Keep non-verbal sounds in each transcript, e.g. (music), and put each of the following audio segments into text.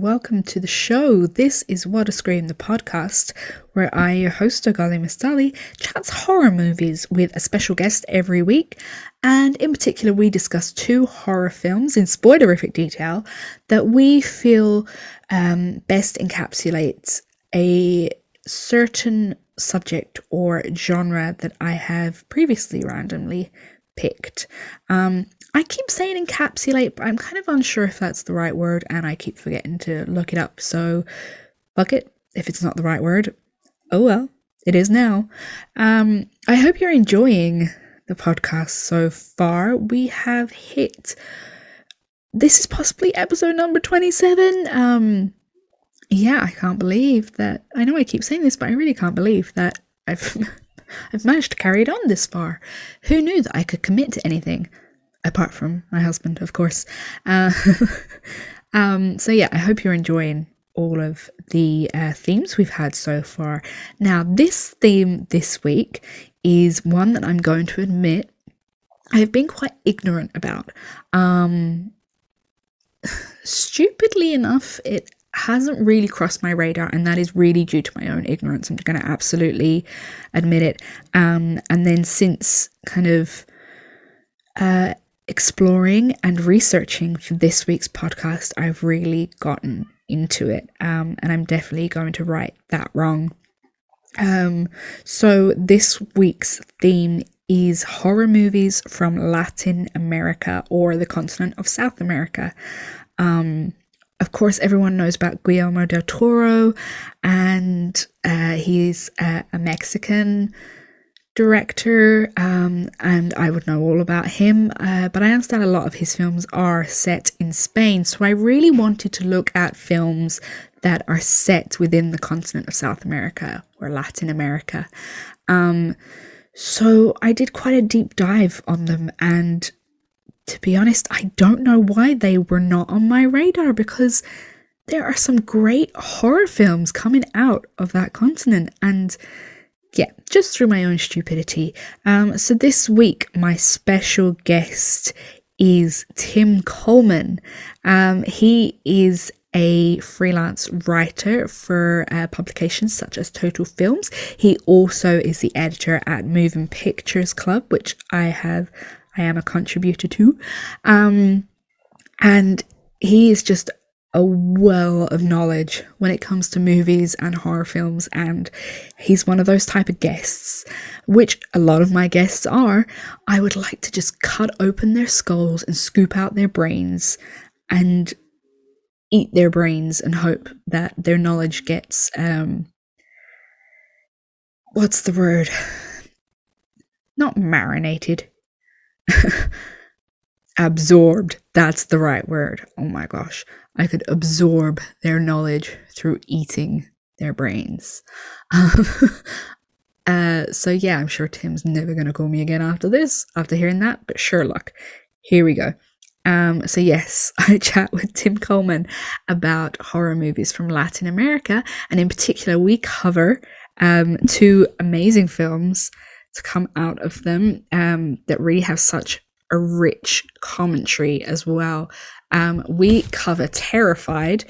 welcome to the show. This is What a Scream, the podcast, where I, your host, Ogali Mistali, chats horror movies with a special guest every week. And in particular, we discuss two horror films in spoilerific detail that we feel um, best encapsulates a certain subject or genre that I have previously randomly picked. Um, I keep saying encapsulate, but I'm kind of unsure if that's the right word, and I keep forgetting to look it up. So, fuck it. If it's not the right word, oh well, it is now. Um, I hope you're enjoying the podcast so far. We have hit. This is possibly episode number 27. Um, yeah, I can't believe that. I know I keep saying this, but I really can't believe that I've (laughs) I've managed to carry it on this far. Who knew that I could commit to anything? Apart from my husband, of course. Uh, (laughs) um, so, yeah, I hope you're enjoying all of the uh, themes we've had so far. Now, this theme this week is one that I'm going to admit I have been quite ignorant about. Um, stupidly enough, it hasn't really crossed my radar, and that is really due to my own ignorance. I'm going to absolutely admit it. Um, and then since kind of uh, exploring and researching for this week's podcast, I've really gotten into it. Um, and I'm definitely going to write that wrong. Um, so this week's theme is horror movies from Latin America or the continent of South America. Um, of course, everyone knows about Guillermo del Toro, and uh, he's uh, a Mexican director, um, and I would know all about him. Uh, but I understand a lot of his films are set in Spain, so I really wanted to look at films that are set within the continent of South America or Latin America. Um, so I did quite a deep dive on them, and to be honest, I don't know why they were not on my radar because there are some great horror films coming out of that continent, and yeah, just through my own stupidity. Um, so this week, my special guest is Tim Coleman. Um, he is a freelance writer for uh, publications such as Total Films. He also is the editor at Moving Pictures Club, which I have, I am a contributor to. Um, and he is just a well of knowledge when it comes to movies and horror films and he's one of those type of guests which a lot of my guests are. I would like to just cut open their skulls and scoop out their brains and eat their brains and hope that their knowledge gets um what's the word? Not marinated. (laughs) Absorbed. That's the right word. Oh my gosh I could absorb their knowledge through eating their brains. (laughs) uh, so, yeah, I'm sure Tim's never going to call me again after this, after hearing that, but Sherlock, here we go. Um, so, yes, (laughs) I chat with Tim Coleman about horror movies from Latin America, and in particular, we cover um, two amazing films to come out of them um, that really have such a rich commentary as well um, we cover Terrified,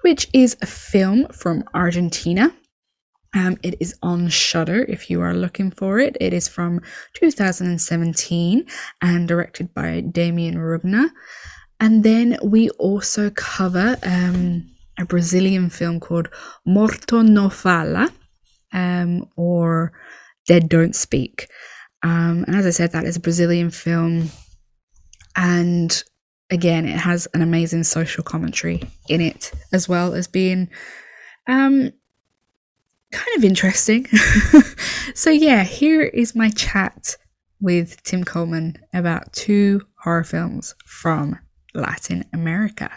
which is a film from Argentina. Um, it is on Shudder if you are looking for it. It is from 2017 and directed by Demian Rugna. And then we also cover um, a Brazilian film called Morto Não Fala, um, or Dead Don't Speak. Um, and as I said, that is a Brazilian film, and again, it has an amazing social commentary in it, as well as being um, kind of interesting. (laughs) so, yeah, here is my chat with Tim Coleman about two horror films from Latin America.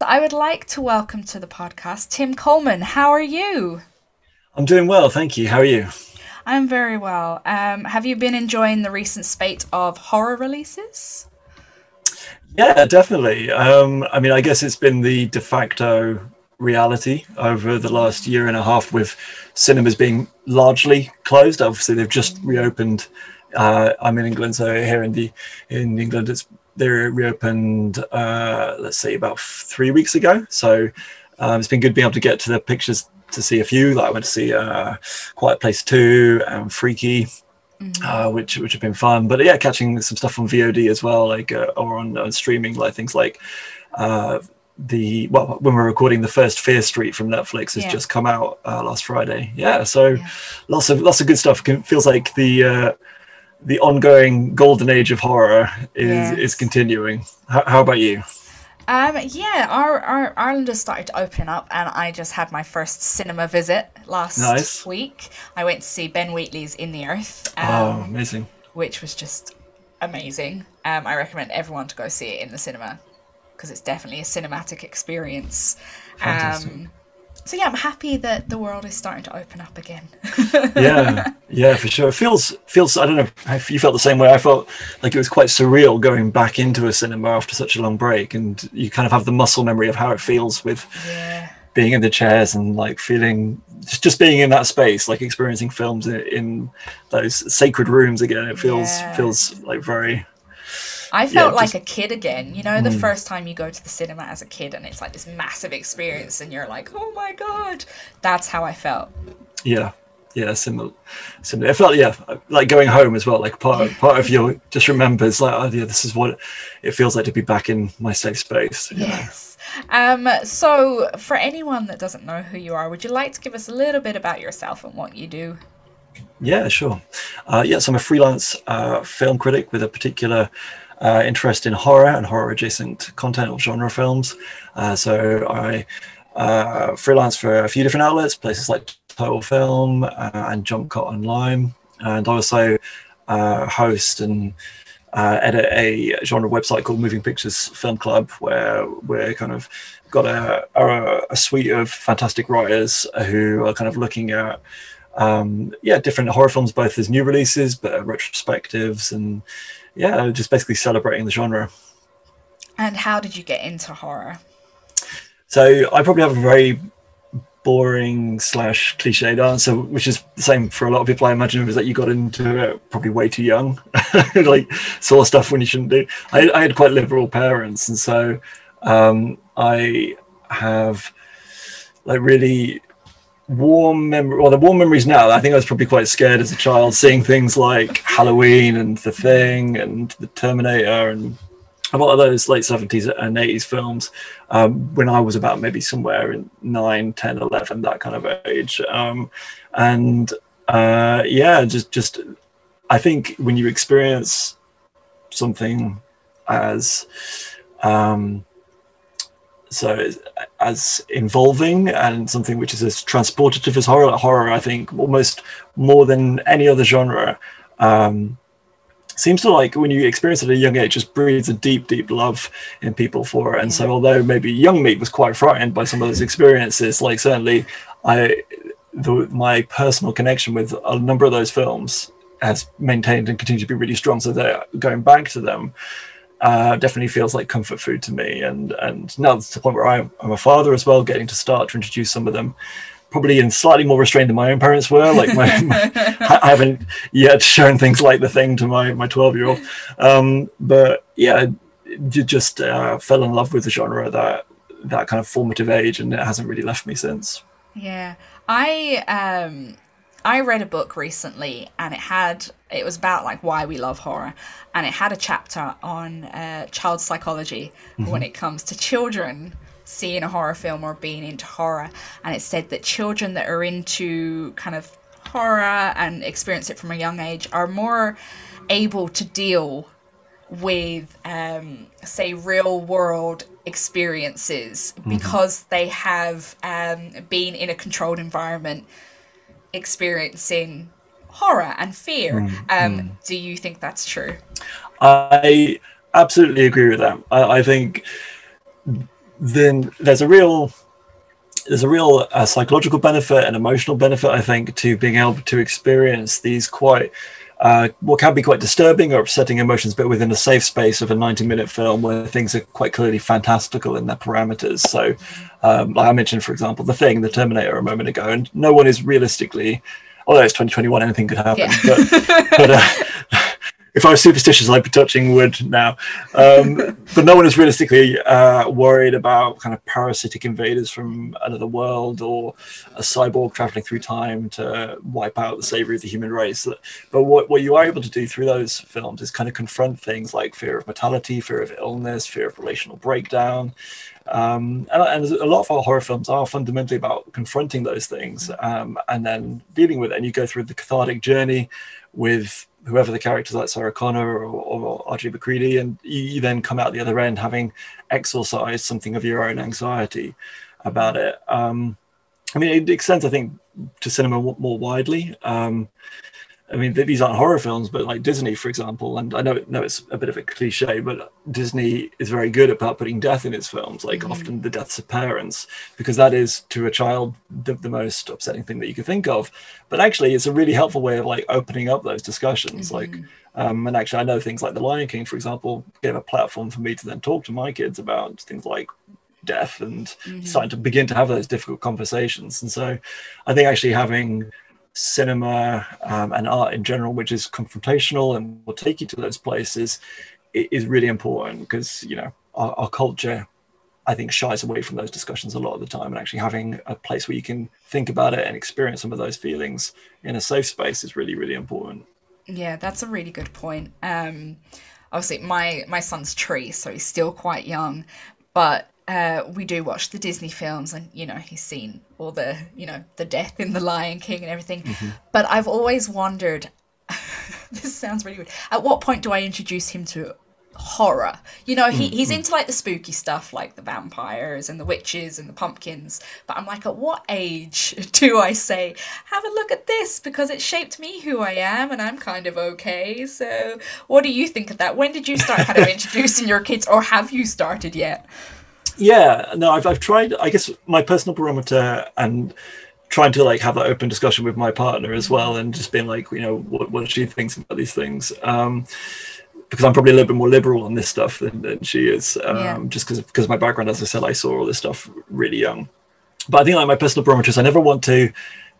I would like to welcome to the podcast Tim Coleman. How are you? I'm doing well, thank you. How are you? I'm very well. Um, have you been enjoying the recent spate of horror releases? Yeah, definitely. Um, I mean, I guess it's been the de facto reality over the last year and a half with cinemas being largely closed. Obviously, they've just reopened. Uh, I'm in England, so here in the in England, it's they reopened. Uh, let's say about three weeks ago. So Um, it's been good being able to get to the pictures to see a few. Like I went to see uh, Quiet Place Two and Freaky, mm-hmm. uh, which which have been fun. But yeah, catching some stuff on VOD as well, like uh, or on, on streaming, like things like uh, the well when we're recording the first Fear Street from Netflix has yeah. just come out uh, last Friday. Yeah, so yeah. lots of lots of good stuff. Feels like the uh, the ongoing golden age of horror is yes. is continuing. How, how about you? Um, yeah, our, our Ireland has started to open up, and I just had my first cinema visit last nice. week. I went to see Ben Wheatley's In the Earth. Um, oh, amazing! Which was just amazing. Um, I recommend everyone to go see it in the cinema because it's definitely a cinematic experience. Um, so yeah, I'm happy that the world is starting to open up again. (laughs) yeah, yeah, for sure. It feels feels. I don't know if you felt the same way. I felt like it was quite surreal going back into a cinema after such a long break, and you kind of have the muscle memory of how it feels with yeah. being in the chairs and like feeling just just being in that space, like experiencing films in, in those sacred rooms again. It feels yeah. feels like very I felt yeah, just, like a kid again. You know, the mm. first time you go to the cinema as a kid and it's like this massive experience and you're like, oh my God. That's how I felt. Yeah. Yeah, similar. Similar. It felt yeah, like going home as well. Like part of, part of you just remembers like, oh yeah, this is what it feels like to be back in my safe space. Yes. Um, so, for anyone that doesn't know who you are, would you like to give us a little bit about yourself and what you do? Yeah, sure. Uh, yes, I'm a freelance uh, film critic with a particular uh, interest in horror and horror adjacent content or genre films. Uh, so I uh, freelance for a few different outlets, places like Total Film uh, and Jump Cut Online. And I also uh, host and uh, edit a genre website called Moving Pictures Film Club, where we're kind of got a, a, a suite of fantastic writers who are kind of looking at um, yeah different horror films both as new releases but retrospectives and yeah, just basically celebrating the genre. And how did you get into horror? So I probably have a very boring slash cliched answer, which is the same for a lot of people. I imagine was that you got into it probably way too young, (laughs) like saw stuff when you shouldn't do. I, I had quite liberal parents, and so um, I have like really warm memory well the warm memories now i think i was probably quite scared as a child seeing things like halloween and the thing and the terminator and a lot of those late 70s and 80s films um, when i was about maybe somewhere in 9 10 11 that kind of age. Um, and uh, yeah just just i think when you experience something as um, so as involving and something which is as transportative as horror horror i think almost more than any other genre um, seems to like when you experience it at a young age just breeds a deep deep love in people for it. And so although maybe young me was quite frightened by some of those (laughs) experiences like certainly i the, my personal connection with a number of those films has maintained and continued to be really strong. So they're going back to them uh, definitely feels like comfort food to me. And and now it's the point where I'm, I'm a father as well, getting to start to introduce some of them, probably in slightly more restrained than my own parents were. Like my, (laughs) my I haven't yet shown things like the thing to my my 12 year old. Um, but yeah, you just uh, fell in love with the genre that that kind of formative age, and it hasn't really left me since. Yeah, I um I read a book recently and it had it was about like why we love horror and it had a chapter on uh, child psychology mm-hmm. when it comes to children seeing a horror film or being into horror and it said that children that are into kind of horror and experience it from a young age are more able to deal with um, say real world experiences mm-hmm. because they have um, been in a controlled environment experiencing horror and fear. Mm, um, mm. Do you think that's true? I absolutely agree with that. I, I think then there's a real there's a real uh, psychological benefit and emotional benefit, I think, to being able to experience these quite uh, what can be quite disturbing or upsetting emotions, but within a safe space of a 90 minute film where things are quite clearly fantastical in their parameters. So, um, like I mentioned, for example, The Thing, The Terminator a moment ago, and no one is realistically, although it's 2021, anything could happen, yeah. but, but uh, (laughs) if I was superstitious, I'd be touching wood now. Um, (laughs) but no one is realistically uh, worried about kind of parasitic invaders from another world or a cyborg traveling through time to wipe out the savory of the human race. But what, what you are able to do through those films is kind of confront things like fear of mortality, fear of illness, fear of relational breakdown. Um, and, and, a lot of our horror films are fundamentally about confronting those things um, and then dealing with it. And you go through the cathartic journey with whoever the characters like Sarah Connor or, or R.J. MacReady, and you, then come out the other end having exorcised something of your own anxiety about it. Um, I mean, it extends, I think, to cinema more widely. Um, I mean, these aren't horror films, but like Disney, for example, and I know, know it's a bit of a cliche, but Disney is very good about putting death in its films, like mm-hmm. often the deaths of parents, because that is to a child the, the, most upsetting thing that you could think of. But actually, it's a really helpful way of like opening up those discussions. Mm-hmm. Like, um, and actually, I know things like The Lion King, for example, gave a platform for me to then talk to my kids about things like death and mm-hmm. starting to begin to have those difficult conversations. And so I think actually having cinema um, and art in general, which is confrontational and will take you to those places, is really important because you know our, our, culture, I think, shies away from those discussions a lot of the time, and actually having a place where you can think about it and experience some of those feelings in a safe space is really, really important. Yeah, that's a really good point. Um, obviously, my my son's tree, so he's still quite young, but uh, we do watch the Disney films, and you know he's seen all the you know the death in the Lion King and everything. Mm-hmm. But I've always wondered. (laughs) this sounds really weird. At what point do I introduce him to horror? You know, he, mm-hmm. he's into like the spooky stuff, like the vampires and the witches and the pumpkins. But I'm like, at what age (laughs) do I say, have a look at this because it shaped me who I am, and I'm kind of okay. So, what do you think of that? When did you start kind of (laughs) introducing your kids, or have you started yet? Yeah no I've, I've tried i guess my personal barometer and trying to like have that open discussion with my partner as well and just being like you know what, what she thinks about these things um because i'm probably a little bit more liberal on this stuff than, than she is um yeah. just because because my background as i said i saw all this stuff really young but i think like my personal barometer is i never want to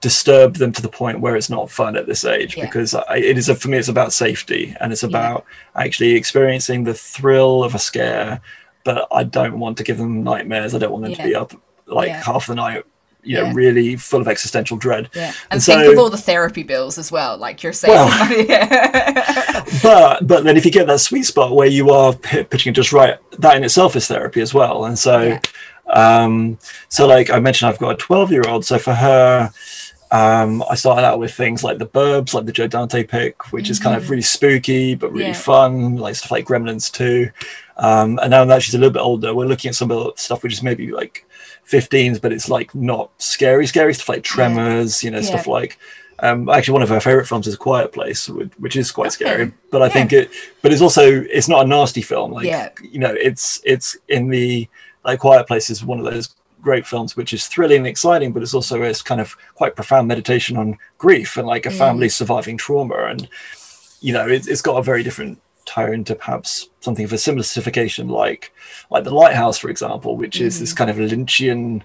disturb them to the point where it's not fun at this age yeah. because I, it is a, for me it's about safety and it's about yeah. actually experiencing the thrill of a scare but I don't want to give them nightmares. I don't want them yeah. to be up like yeah. half the night, you know, yeah. really full of existential dread. Yeah, and, and think so, of all the therapy bills as well, like you're saying. Well, (laughs) (laughs) but but then if you get that sweet spot where you are pitching it just right, that in itself is therapy as well. And so, um, so like I mentioned, I've got a 12 year old. So for her. Um, I started out with things like the Burbs, like the Joe Dante pick, which mm-hmm. is kind of mm-hmm. really spooky but really fun, like stuff like Gremlins 2. Um, and now that she's a little bit older, we're looking at some of the stuff which is maybe like 15s, but it's like not scary, scary stuff like Tremors, you know, yeah. stuff like. Um, actually, one of her favorite films is Quiet Place, which is quite okay. scary. But I yeah. think it, but it's also it's not a nasty film. Like yeah. you know, it's it's in the like Quiet Place is one of those great films which is thrilling and exciting, but it's also a kind of quite profound meditation on grief and like a mm. family surviving trauma. And you know, it, it's got a very different tone to perhaps something of a similar sophistication like like the lighthouse for example which is this mm. kind of lynchian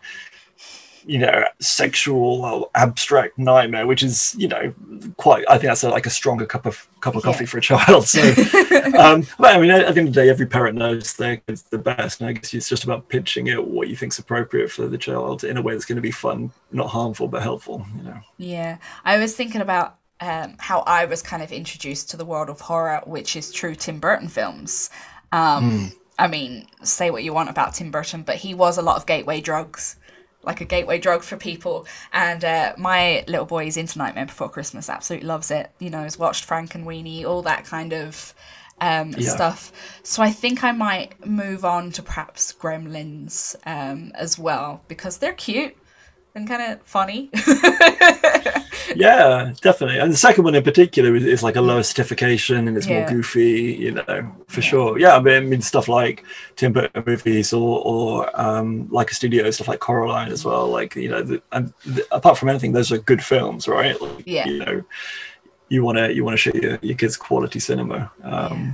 you know sexual abstract nightmare which is you know quite i think that's a, like a stronger cup of cup of coffee for a child so (laughs) um but i mean at the end of the day every parent knows they're the best and i guess it's just about pitching it what you think's appropriate for the child in a way that's going to be fun not harmful but helpful you know. Yeah. I was thinking about um, how I was kind of introduced to the world of horror, which is true Tim Burton films. Um, mm. I mean, say what you want about Tim Burton, but he was a lot of gateway drugs, like a gateway drug for people. And uh, my little boy is into Nightmare Before Christmas, absolutely loves it. You know, has watched Frankenweenie, all that kind of um, yeah. stuff. So I think I might move on to perhaps Gremlins um, as well because they're cute and kind of funny. (laughs) yeah, definitely. And the second one in particular is, is like a lower certification and it's yeah. more goofy, you know, for yeah. sure. Yeah, I mean, I mean, stuff like Tim Burton movies or, or um, Laika studio stuff like Coraline as well. Like, you know, the, and the, apart from anything, those are good films, right? Like, yeah. You know, you want to you want to show your, your kids quality cinema. Um, yeah,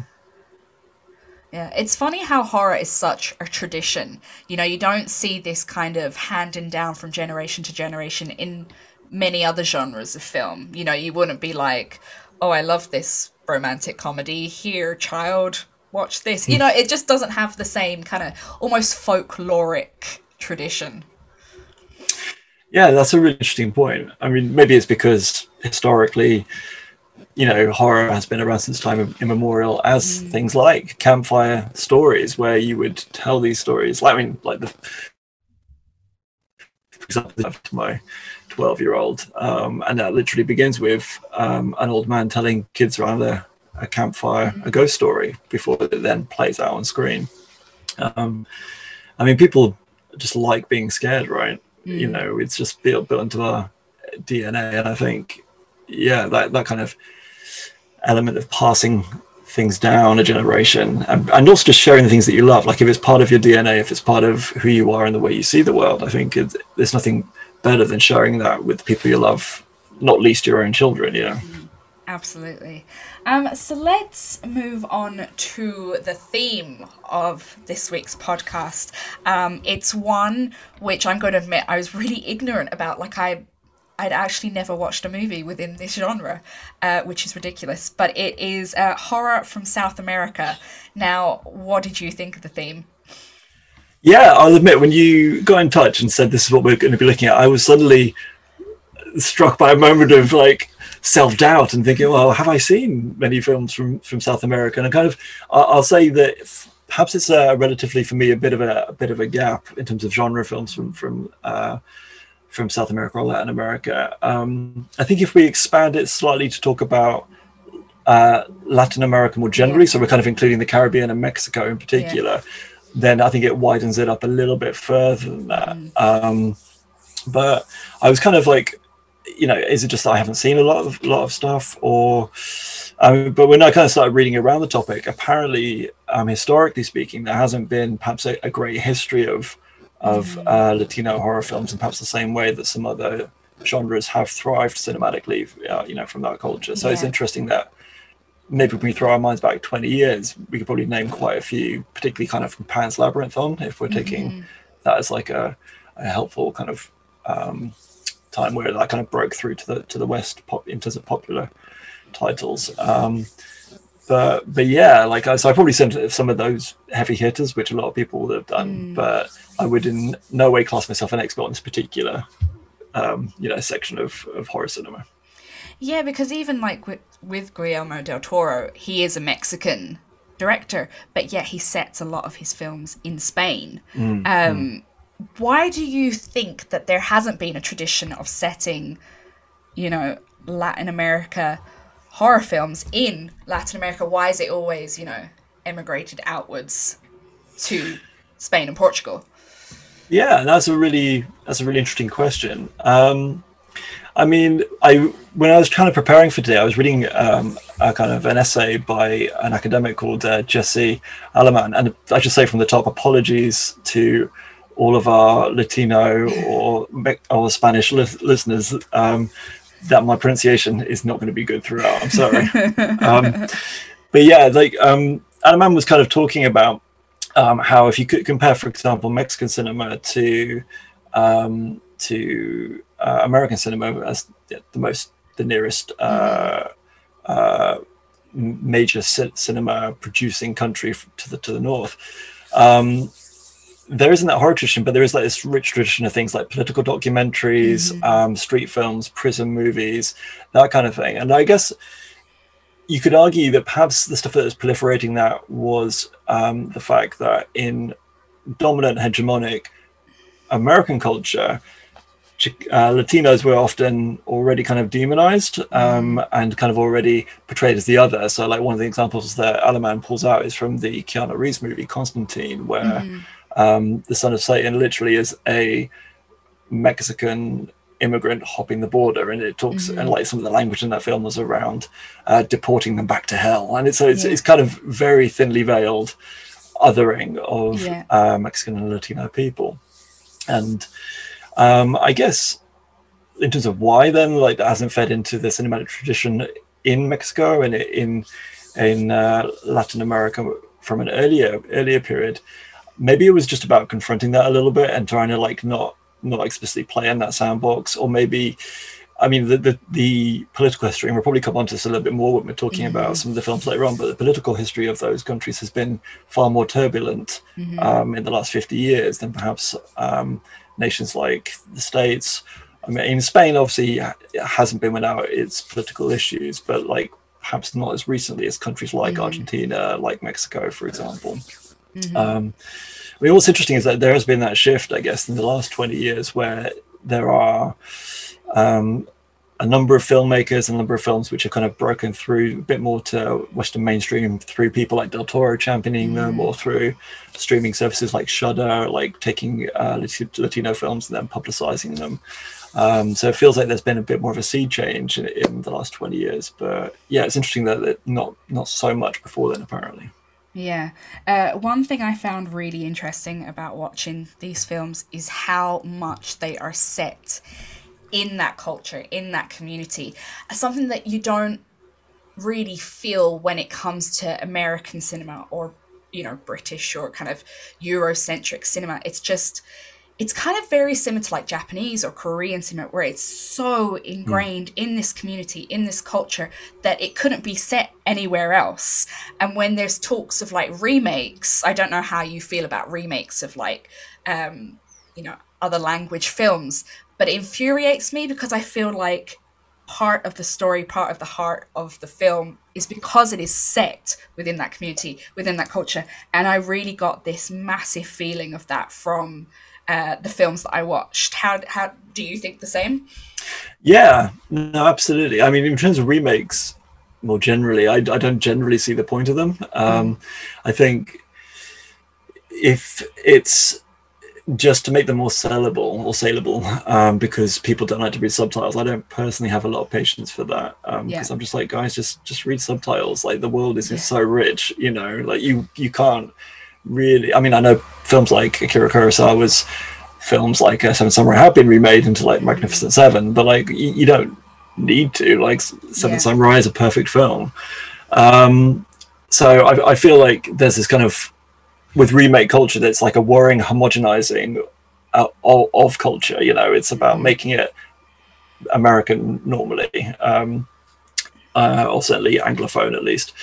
it's funny how horror is such a tradition. You know, you don't see this kind of handing down from generation to generation in many other genres of film. You know, you wouldn't be like, oh, I love this romantic comedy. Here, child, watch this. You know, it just doesn't have the same kind of almost folkloric tradition. Yeah, that's a really interesting point. I mean, maybe it's because historically, you know, horror has been around since time immemorial as mm. things like campfire stories, where you would tell these stories. Like, I mean, like the, for example, to my 12 year old, um, and that literally begins with um, an old man telling kids around a, a campfire mm. a ghost story before it then plays out on screen. Um, I mean, people just like being scared, right? Mm. You know, it's just built built into our DNA, and I think, yeah, that that kind of element of passing things down a generation and, and also just sharing the things that you love like if it's part of your dna if it's part of who you are and the way you see the world i think it, there's nothing better than sharing that with the people you love not least your own children you know absolutely um, so let's move on to the theme of this week's podcast. Um, it's one which I'm going to admit I was really ignorant about. Like I, I'd actually never watched a movie within this genre, uh, which is ridiculous. But it is uh, horror from South America. Now, what did you think of the theme? Yeah, I'll admit when you got in touch and said this is what we're going to be looking at, I was suddenly struck by a moment of like self doubt and thinking, well, have I seen many films from from South America? And I kind of, I'll say that perhaps it's a relatively for me a bit of a, a bit of a gap in terms of genre films from from uh, from South America or Latin America. Um, I think if we expand it slightly to talk about uh, Latin America more generally, so we're kind of including the Caribbean and Mexico in particular, yeah. then I think it widens it up a little bit further than that. Mm. Um, but I was kind of like you know, is it just that I haven't seen a lot of lot of stuff, or? Um, but when I kind of started reading around the topic, apparently, um, historically speaking, there hasn't been perhaps a, a great history of of uh, Latino horror films, in perhaps the same way that some other genres have thrived cinematically, uh, you know, from that culture. So yeah. it's interesting that maybe when we throw our minds back 20 years, we could probably name quite a few, particularly kind of from Pan's Labyrinth on, if we're taking mm-hmm. that as like a, a helpful kind of um, time where that kind of broke through to the to the West pop, in terms of popular titles. Um, but but yeah, like so I probably sent some of those heavy hitters, which a lot of people would have done. Mm. But I would in no way class myself an expert on this particular, um, you know, section of of horror cinema. Yeah, because even like with, with Guillermo del Toro, he is a Mexican director, but yet he sets a lot of his films in Spain. Mm, um, mm why do you think that there hasn't been a tradition of setting, you know, Latin America horror films in Latin America? Why is it always, you know, emigrated outwards to Spain and Portugal? Yeah, that's a really that's a really interesting question. Um, I mean, I when I was kind of preparing for today, I was reading um, a kind of an essay by an academic called uh, Jesse Aleman, and I should say from the top, apologies to all of our Latino or or Spanish li- listeners um, that my pronunciation is not going to be good throughout. I'm sorry. (laughs) um, but yeah, like um, Aleman was kind of talking about um, how if you could compare, for example, Mexican cinema to um, to uh, American cinema as the most the nearest uh, uh, major c- cinema producing country to the to the north. Um, there isn't that horror tradition, but there is like this rich tradition of things like political documentaries, mm-hmm. um, street films, prison movies, that kind of thing. And I guess you could argue that perhaps the stuff that was proliferating that was um, the fact that in dominant hegemonic American culture, uh, Latinos were often already kind of demonized um, mm. and kind of already portrayed as the other. So, like one of the examples that Aleman pulls out is from the Keanu Reeves movie Constantine, where mm um, the son of Satan literally is a Mexican immigrant hopping the border, and it talks mm-hmm. and like some of the language in that film was around uh, deporting them back to hell, and it's so it's, yeah. it's kind of very thinly veiled othering of yeah. uh, Mexican and Latino people, and um, I guess in terms of why then like that hasn't fed into the cinematic tradition in Mexico and in in uh, Latin America from an earlier earlier period maybe it was just about confronting that a little bit and trying to like not not explicitly play in that sandbox or maybe I mean, the, the, the political history, and we'll probably come on to this a little bit more when we're talking mm-hmm. about some of the films later on, but the political history of those countries has been far more turbulent mm-hmm. um, in the last 50 years than perhaps um, nations like the States. I mean, in Spain, obviously, hasn't been without its political issues, but like perhaps not as recently as countries like mm-hmm. Argentina, like Mexico, for example. Mm-hmm. Um, I mean, what's interesting is that there has been that shift, I guess, in the last 20 years where there are um, a number of filmmakers, and a number of films which are kind of broken through a bit more to Western mainstream through people like Del Toro championing mm. them, or through streaming services like Shudder, like taking uh, Latino films and then publicizing them. Um, so it feels like there's been a bit more of a sea change in, in the last 20 years. But yeah, it's interesting that it, not not so much before then, apparently. Yeah. Uh, one thing I found really interesting about watching these films is how much they are set in that culture, in that community. Something that you don't really feel when it comes to American cinema or, you know, British or kind of Eurocentric cinema. It's just it's kind of very similar to like Japanese or Korean cinema, where it's so ingrained mm. in this community, in this culture, that it couldn't be set anywhere else. And when there's talks of like remakes, I don't know how you feel about remakes of like, um, you know, other language films, but it infuriates me because I feel like part of the story, part of the heart of the film is because it is set within that community, within that culture. And I really got this massive feeling of that from uh, the films that I watched. How how do you think the same? Yeah, no, absolutely. I mean, in terms of remakes, more generally, I, I don't generally see the point of them. Um, mm. I think if it's just to make them more sellable or saleable um, because people don't like to read subtitles. I don't personally have a lot of patience for that because um, yeah. I'm just like, guys, just just read subtitles. Like the world is yeah. so rich, you know. Like you you can't really. I mean, I know films like Akira Kurosawa's films like uh, Seven Samurai have been remade into like Magnificent Seven, but like you, you don't need to. Like Seven yeah. Samurai is a perfect film. Um, so I, I feel like there's this kind of with remake culture that's like a worrying homogenizing uh, of, of, culture. You know, it's about mm. making it American normally, um, uh, or certainly Anglophone at least.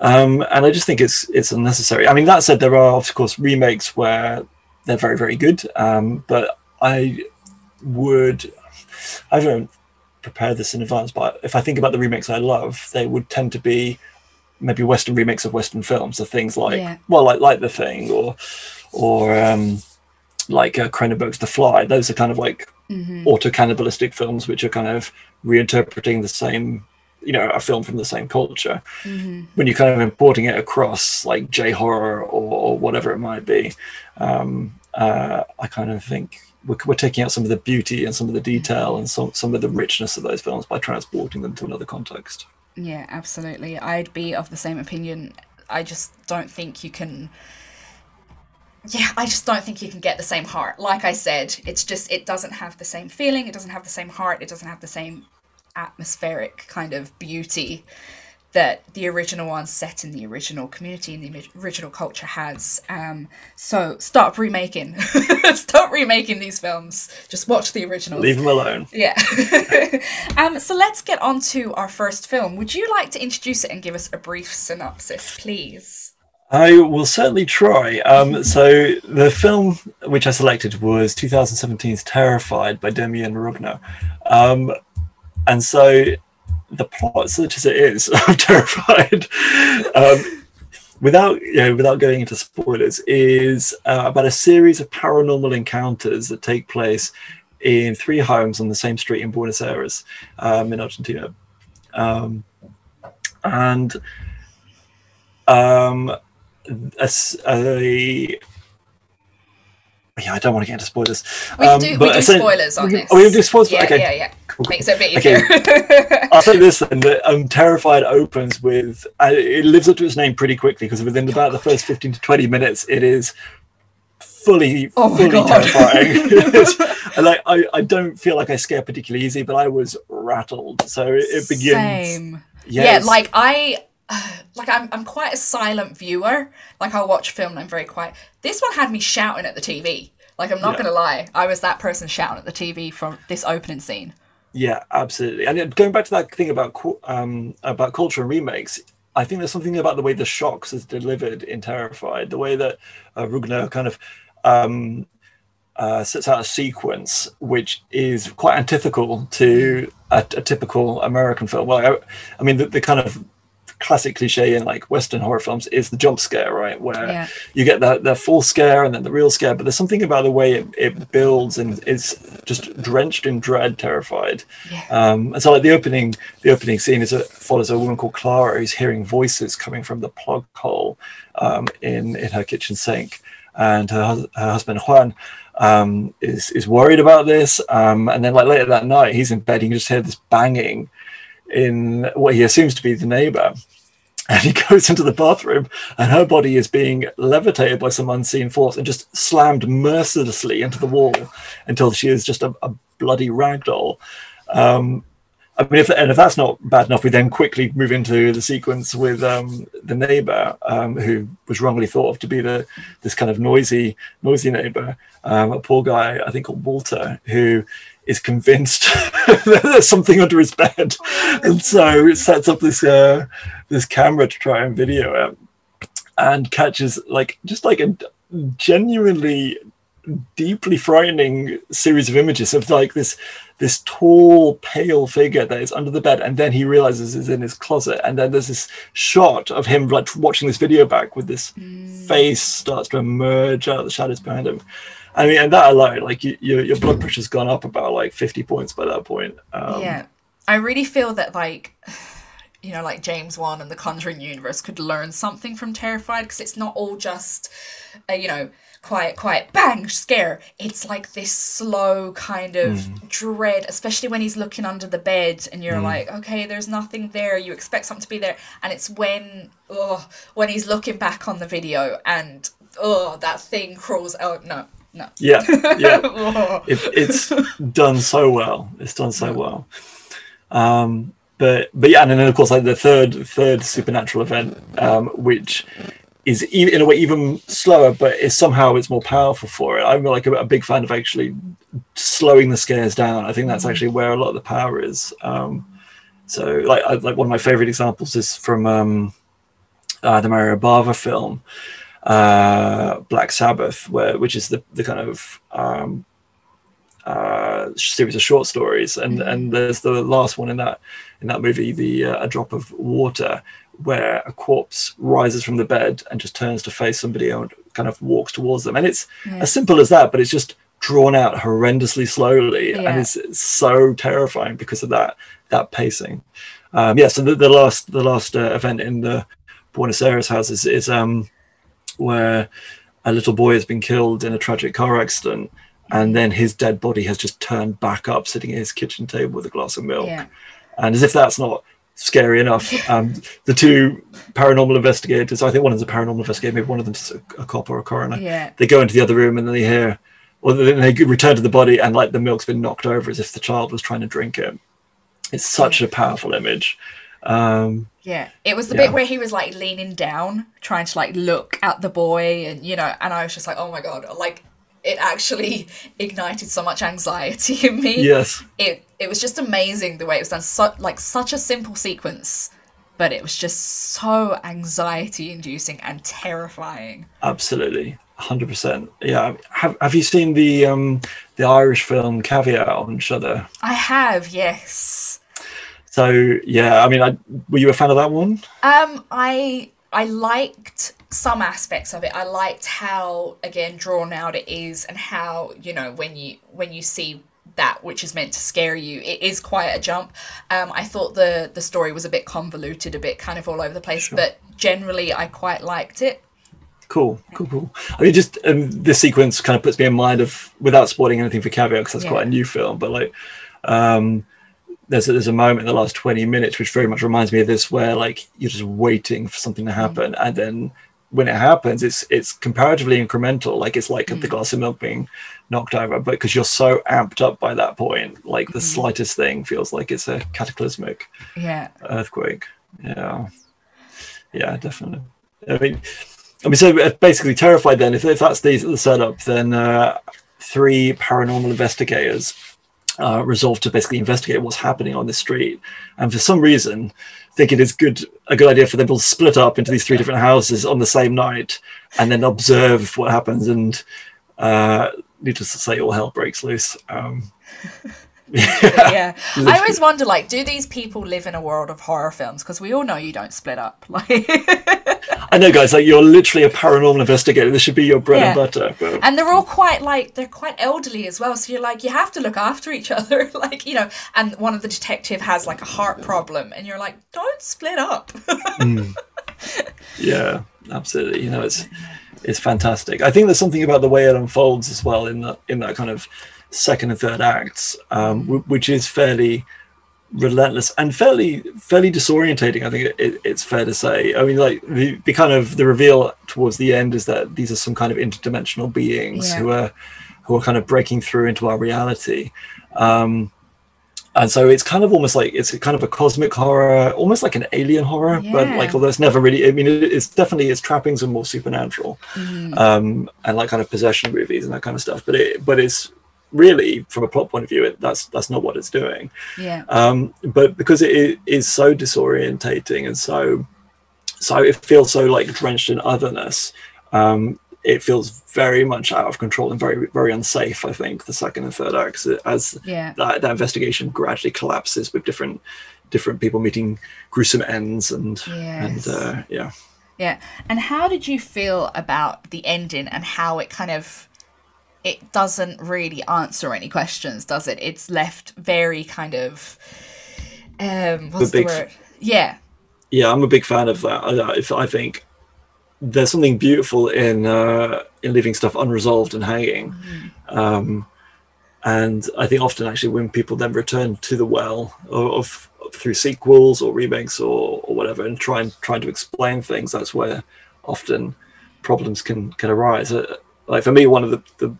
Um, and I just think it's it's unnecessary. I mean, that said, there are of course remakes where they're very very good, um, but I would I don't prepare this in advance, but if I think about the remakes I love, they would tend to be maybe Western remakes of Western films, so things like yeah. well, like like The Thing or or um, like uh, Cronenberg's The Fly. Those are kind of like mm-hmm. auto cannibalistic films, which are kind of reinterpreting the same you know a film from the same culture mm-hmm. when you're kind of importing it across like j horror or, or, whatever it might be um, uh, i kind of think we're, we're, taking out some of the beauty and some of the detail and some, some of the richness of those films by transporting them to another context yeah absolutely i'd be of the same opinion i just don't think you can yeah, I just don't think you can get the same heart. Like I said, it's just it doesn't have the same feeling, it doesn't have the same heart, it doesn't have the same atmospheric kind of beauty that the original one set in the original community and the original culture has. Um, so stop remaking, (laughs) stop remaking these films. Just watch the originals. Leave them alone. Yeah. (laughs) um, so let's get on to our first film. Would you like to introduce it and give us a brief synopsis, please? I will certainly try. Um, so the film which I selected was 2017's Terrified by Demian Rugna. And so the plot, such as it is, (laughs) I'm terrified. Um, without you know, without going into spoilers, is uh, about a series of paranormal encounters that take place in three homes on the same street in Buenos Aires, um, in Argentina, um, and um, a, a yeah, I don't want to get into spoilers. We um, do, we do spoilers on this. Oh, we do spoilers. Yeah, okay. yeah, yeah. Makes it a bit easier. Okay. I'll say this then: that um, Terrified opens with uh, it lives up to its name pretty quickly because within oh, about the first fifteen to twenty minutes, it is fully, oh fully terrifying. (laughs) like I, I don't feel like I scare particularly easy, but I was rattled. So it, it begins. Same. Yes. Yeah, like I (sighs) like I'm I'm quite a silent viewer. Like I'll watch film and I'm very quiet. This one had me shouting at the TV. Like I'm not yeah. gonna lie, I was that person shouting at the TV from this opening scene. Yeah, absolutely. And going back to that thing about um, about culture and remakes, I think there's something about the way the shocks is delivered in Terrified, the way that uh, Rugna kind of um, uh, sets out a sequence which is quite antithetical to a, a typical American film. Well, I, I mean, the, the, kind of classic cliche in like Western horror films is the jump scare, right? Where yeah. you get the, the full scare and then the real scare, but there's something about the way it, it builds and is just drenched in dread, terrified. Yeah. Um, and so like the opening, the opening scene is a, follows a woman called Clara who's hearing voices coming from the plug hole um, in in her kitchen sink, and her, her husband Juan um, is is worried about this. Um, and then like later that night, he's in bed. He can just hear this banging in what he assumes to be the neighbor. And he (laughs) goes into the bathroom, and her body is being levitated by some unseen force and just slammed mercilessly into the wall until she is just a, a bloody ragdoll. Um, I mean, if and if that's not bad enough, we then quickly move into the sequence with um, the neighbor, um, who was wrongly thought of to be the this kind of noisy, noisy neighbor, um, a poor guy, I think called Walter, who is convinced (laughs) that there's something under his bed, and so it sets up this uh, this camera to try and video it, and catches like just like a genuinely deeply frightening series of images of like this this tall pale figure that is under the bed and then he realizes is in his closet and then there's this shot of him like watching this video back with this mm. face starts to emerge out of the shadows behind him i mean and that alone like you, your, your blood pressure's gone up about like 50 points by that point um, yeah i really feel that like (sighs) you know like james wan and the conjuring universe could learn something from terrified because it's not all just uh, you know quiet, quiet, bang, scare. It's like this slow kind of mm. dread, especially when he's looking under the bed and you're mm. like, okay, there's nothing there. You expect something to be there. And it's when, oh, when he's looking back on the video and, oh, that thing crawls out. No, no. Yeah, yeah. (laughs) it, it's done so well. It's done so well. Um, but but yeah, and then of course like the third third supernatural event, um, which is in a way even slower, but is somehow it's more powerful for it. I'm like a, a, big fan of actually slowing the scares down. I think that's mm-hmm. actually where a lot of the power is. Um, so, like, I, like one of my favorite examples is from um, uh, the Mario Bava film, uh, Black Sabbath, where which is the the kind of um, uh, series of short stories, and mm-hmm. and there's the last one in that in that movie, the uh, a drop of water, where a corpse rises from the bed and just turns to face somebody and kind of walks towards them. And it's yeah. as simple as that, but it's just drawn out horrendously slowly yeah. and it's, it's, so terrifying because of that that pacing. Um, yeah, so the, the last the last uh, event in the Buenos Aires house is, is um, where a little boy has been killed in a tragic car accident and then his dead body has just turned back up sitting at his kitchen table with a glass of milk. Yeah. And as if that's not scary enough. Um, the two paranormal investigators, I think one of them a paranormal investigator, maybe one of them's a, a cop or a coroner. Yeah. They go into the other room and then they hear, or then they return to the body and like the milk's been knocked over as if the child was trying to drink it. It's such yeah. a powerful image. Um, yeah, it was the yeah. bit where he was like leaning down, trying to like look at the boy, and you know, and I was just like, oh my god, like it actually (laughs) ignited so much anxiety in me. Yes. It it was just amazing the way it was done. So like such a simple sequence, but it was just so anxiety inducing and terrifying. Absolutely. 100% yeah have, have you seen the um the irish film Caveat on shudder i have yes so yeah i mean I, were you a fan of that one um i I liked some aspects of it. I liked how again drawn out it is and how, you know, when you when you see that which is meant to scare you, it is quite a jump. Um, I thought the the story was a bit convoluted, a bit kind of all over the place, sure. but generally I quite liked it. Cool, cool, cool. I mean, just um, this sequence kind of puts me in mind of, without spoiling anything for Caveat, because that's yeah. quite a new film, but like, um, there's a, there's a moment in the last 20 minutes which very much reminds me of this where like you're just waiting for something to happen mm. and then when it happens it's it's comparatively incremental. Like it's like mm. the glass of milk being knocked over but because you're so amped up by that point like the mm. slightest thing feels like it's a cataclysmic yeah. earthquake. Yeah. Yeah definitely. I mean i mean so uh, basically terrified then. If, if that's the, the setup then uh, three paranormal investigators uh, resolve to basically investigate what's happening on the street. And for some reason, think it is good a good idea for them to split up into these three different houses on the same night and then observe what happens. And uh, needless to say, all hell breaks loose. Um, yeah. (laughs) I always wonder, like, do these people live in a world of horror films? Because we all know you don't split up. (laughs) Like, I know, guys. Like, you're literally a paranormal investigator. This should be your bread yeah. and butter. But... And they're all quite like they're quite elderly as well. So you're like, you have to look after each (laughs) other. like, you know. And one of the detective has like a heart problem, and you're like, don't split up. mm. Yeah, absolutely. You know, it's it's fantastic. I think there's something about the way it unfolds as well in that in that kind of second and third acts, um, w- which is fairly relentless and fairly fairly disorientating. I think it, it, it's fair to say. I mean, like the, the kind of the reveal towards the end is that these are some kind of interdimensional beings yeah. who are who are kind of breaking through into our reality. Um, and so it's kind of almost like it's kind of a cosmic horror, almost like an alien horror, yeah. but like although it's never really. I mean, it's definitely its trappings are more supernatural, mm. um, and like kind of possession movies and that kind of stuff. But it, but it's really from a plot point of view it, that's that's not what it's doing yeah um but because it is so disorientating and so so it feels so like drenched in otherness um it feels very much out of control and very very unsafe i think the second and third acts as yeah. that, that investigation gradually collapses with different different people meeting gruesome ends and yes. and uh, yeah yeah and how did you feel about the ending and how it kind of it doesn't really answer any questions, does it? It's left very kind of um what's the, word? Yeah. Yeah, I'm a big fan of that. I, I think there's something beautiful in uh, in leaving stuff unresolved and hanging. Mm-hmm. Um, and I think often actually when people then return to the well of, of, through sequels or remakes or, or whatever and trying trying to explain things, that's where often problems can can arise. Uh, like for me, one of the, the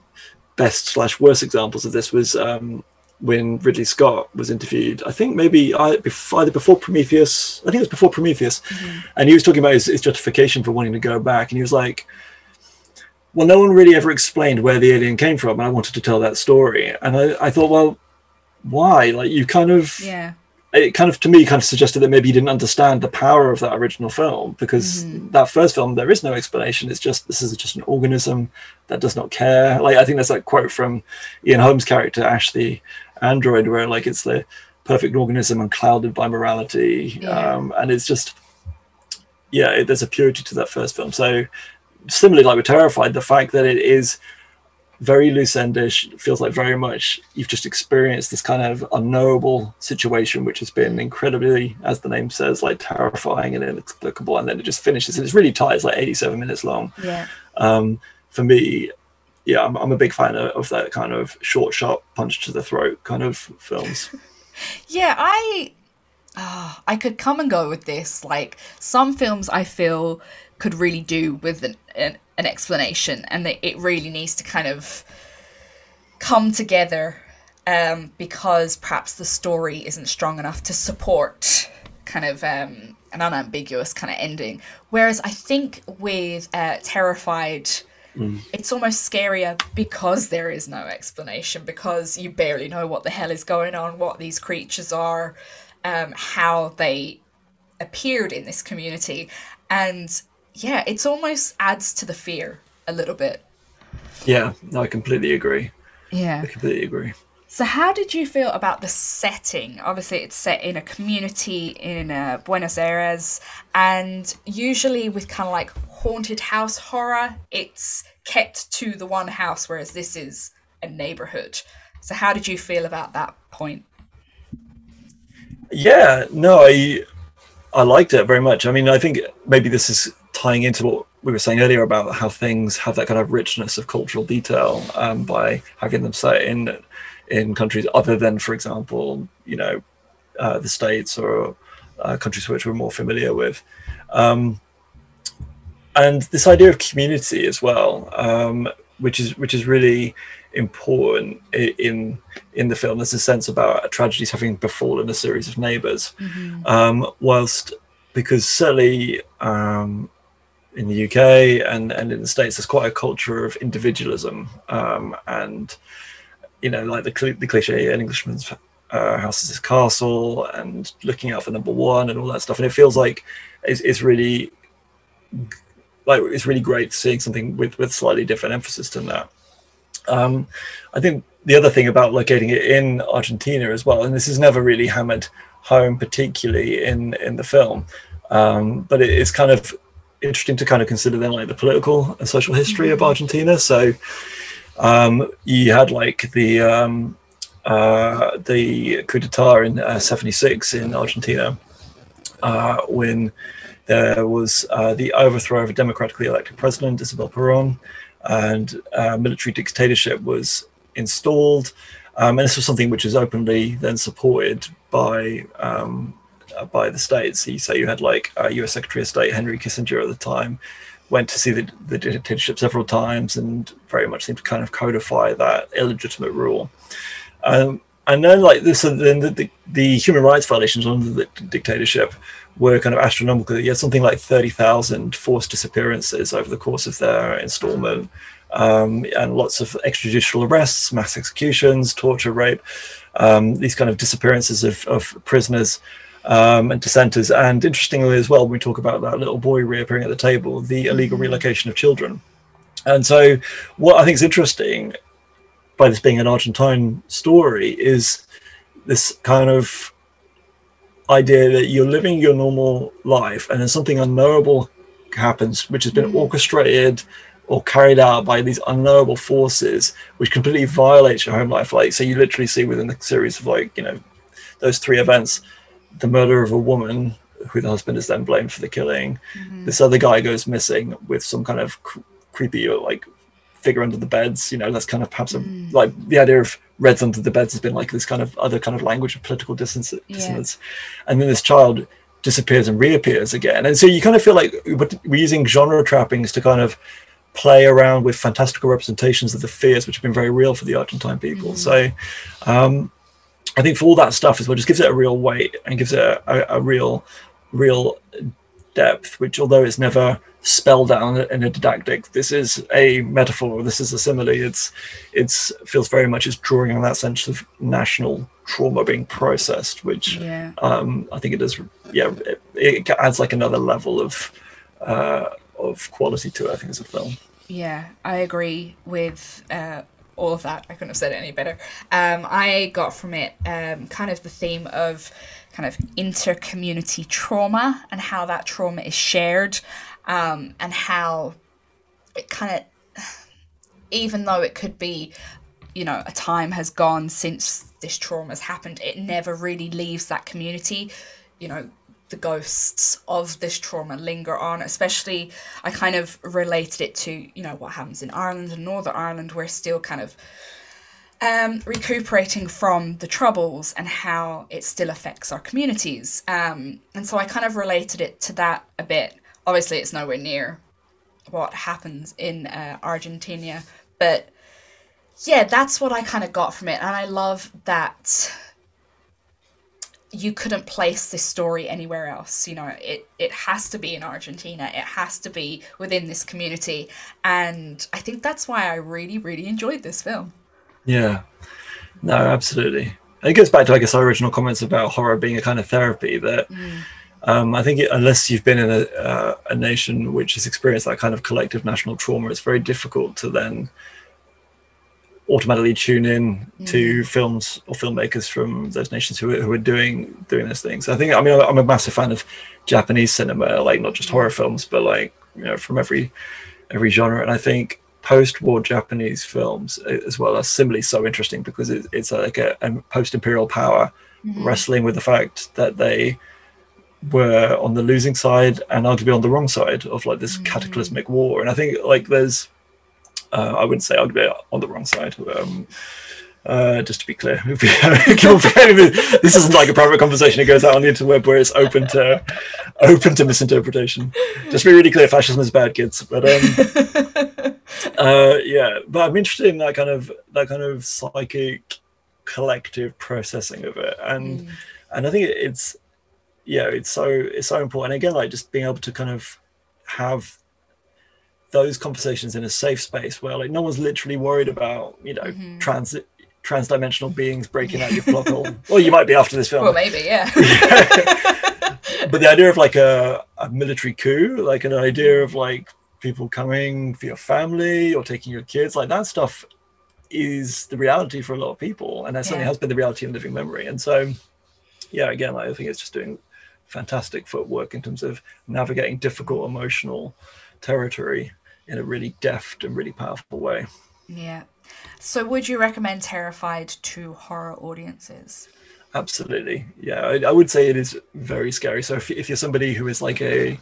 best slash worst examples of this was um, when Ridley Scott was interviewed. I think maybe either before Prometheus. I think it was before Prometheus, mm-hmm. and he was talking about his, his, justification for wanting to go back, and he was like, "Well, no one really ever explained where the alien came from, and I wanted to tell that story." And I, I thought, well, why? Like you kind of yeah it kind of to me kind of suggested that maybe he didn't understand the power of that original film because mm-hmm. that first film there is no explanation it's just this is just an organism that does not care like i think there's that quote from Ian Holm's character ash the android where like it's the perfect organism unclouded by morality yeah. um, and it's just yeah it, there's a purity to that first film so similarly like we're terrified the fact that it is very loose endish. Feels like very much you've just experienced this kind of unknowable situation, which has been incredibly, as the name says, like terrifying and inexplicable. And then it just finishes, and it's really tight. It's like 87 minutes long. Yeah. Um, for me, yeah, I'm, I'm a big fan of, of that kind of short, sharp punch to the throat kind of films. (laughs) yeah, I. Oh, I could come and go with this. Like some films, I feel could really do with an, an, an explanation, and that it really needs to kind of come together um, because perhaps the story isn't strong enough to support kind of um, an unambiguous kind of ending. Whereas I think with uh, Terrified, mm. it's almost scarier because there is no explanation, because you barely know what the hell is going on, what these creatures are, um, how they appeared in this community. And yeah, it's almost adds to the fear a little bit. Yeah, no, I completely agree. Yeah. I completely agree. So, how did you feel about the setting? Obviously, it's set in a community in uh, Buenos Aires, and usually with kind of like haunted house horror, it's kept to the one house, whereas this is a neighborhood. So, how did you feel about that point? Yeah, no, I I liked it very much. I mean, I think maybe this is tying into what we were saying earlier about how things have that kind of richness of cultural detail um, by having them set in in countries other than, for example, you know, uh, the states or uh, countries which we're more familiar with. Um, and this idea of community as well, um, which is which is really important in in the film. There's a sense about tragedies having befallen a series of neighbors, mm-hmm. um, whilst because certainly um, in the UK and, and in the States, there's quite a culture of individualism um, and you know, like the the cliche, an Englishman's uh, house is his castle, and looking out for number one and all that stuff. And it feels like it's, it's really like it's really great seeing something with with slightly different emphasis than that. Um, I think the other thing about locating it in Argentina as well, and this is never really hammered home, particularly in in the film, um, but it, it's kind of interesting to kind of consider then like the political and social history mm-hmm. of Argentina. So um, you had like the um, uh, the coup d'état in uh, 76 in Argentina uh, when there was uh, the overthrow of a democratically elected president, Isabel Perón, and uh, military dictatorship was installed. Um, and this was something which was openly then supported by um, by the states. So you had like U.S. Secretary of State Henry Kissinger at the time went to see the, the dictatorship several times and very much seemed to kind of codify that illegitimate rule. Um, and then like this, then the, the, the, human rights violations under the dictatorship were kind of astronomical. You had something like 30,000 forced disappearances over the course of their installment, um, and lots of extrajudicial arrests, mass executions, torture, rape, um, these kind of disappearances of, of prisoners um, and dissenters. And interestingly, as well, we talk about that little boy reappearing at the table, the illegal mm-hmm. relocation of children. And so, what I think is interesting by this being an Argentine story is this kind of idea that you're living your normal life and then something unknowable happens, which has been mm-hmm. orchestrated or carried out by these unknowable forces, which completely violates your home life. Like, so you literally see within the series of like, you know, those three events, the murder of a woman who the husband is then blamed for the killing. Mm-hmm. This other guy goes missing with some kind of cr- creepy like figure under the beds. You know, that's kind of perhaps mm. a, like the idea of reds under the beds has been like this kind of other kind of language of political dissonance. dissonance. Yeah. And then this child disappears and reappears again. And so you kind of feel like we're using genre trappings to kind of play around with fantastical representations of the fears which have been very real for the Argentine people. Mm. So um, I think for all that stuff as well, just gives it a real weight and gives it a, a, a real, real depth, which although it's never spelled out in a didactic, this is a metaphor, this is a simile. It's it's feels very much it's drawing on that sense of national trauma being processed, which yeah. um, I think it does. Yeah, it, it, adds like another level of uh, of quality to it. I think as a film. Yeah, I agree with uh, all of that. I couldn't have said it any better. Um, I got from it um, kind of the theme of kind of inter-community trauma and how that trauma is shared um, and how it kind of even though it could be you know a time has gone since this trauma has happened it never really leaves that community you know the ghosts of this trauma linger on especially i kind of related it to you know what happens in ireland and northern ireland. We're still kind of um, recuperating from the troubles and how it still affects our communities. Um, and so i kind of related it to that a bit. Obviously it's nowhere near what happens in uh, argentina but yeah that's what i kind of got from it. And i love that you couldn't place this story anywhere else you know it it has to be in argentina it has to be within this community. And i think that's why i really really enjoyed this film. Yeah. No absolutely. It goes back to i guess our original comments about horror being a kind of therapy that mm. um, i think it, unless you've been in a, uh, a nation which has experienced that kind of collective national trauma it's very difficult to then automatically tune in mm. to films or filmmakers from those nations who are, who are doing doing those things. I think I mean I'm a massive fan of Japanese cinema, like not just mm. horror films, but like you know from every every genre. And I think post-war Japanese films as well are similarly so interesting because it, it's like a, a post-imperial power mm-hmm. wrestling with the fact that they were on the losing side and arguably on the wrong side of like this mm-hmm. cataclysmic war. And I think like there's uh, I wouldn't say I'd be on the wrong side. Um, uh, just to be clear, (laughs) (laughs) this isn't like a private conversation. It goes out on the interweb where it's open to open to misinterpretation. Just to be really clear: fascism is bad, kids. But um, (laughs) uh, yeah, but I'm interested in that kind of that kind of psychic collective processing of it, and mm. and I think it's yeah, it's so it's so important. Again, like just being able to kind of have those conversations in a safe space where like no one's literally worried about you know mm-hmm. transit trans-dimensional beings breaking out your (laughs) plot hole. Or you might be after this film. Well, maybe, yeah. (laughs) but the idea of like a, a military coup, like an idea of like people coming for your family or taking your kids, like that stuff is the reality for a lot of people. And that certainly Yeah. has been the reality in living memory. And so, yeah, again, like, I think it's just doing fantastic footwork in terms of navigating difficult emotional territory in a really deft and really powerful way. yeah. So, would you recommend Terrified to horror audiences? Absolutely, yeah. I, I would say it is very scary. So if, if you're somebody who is like a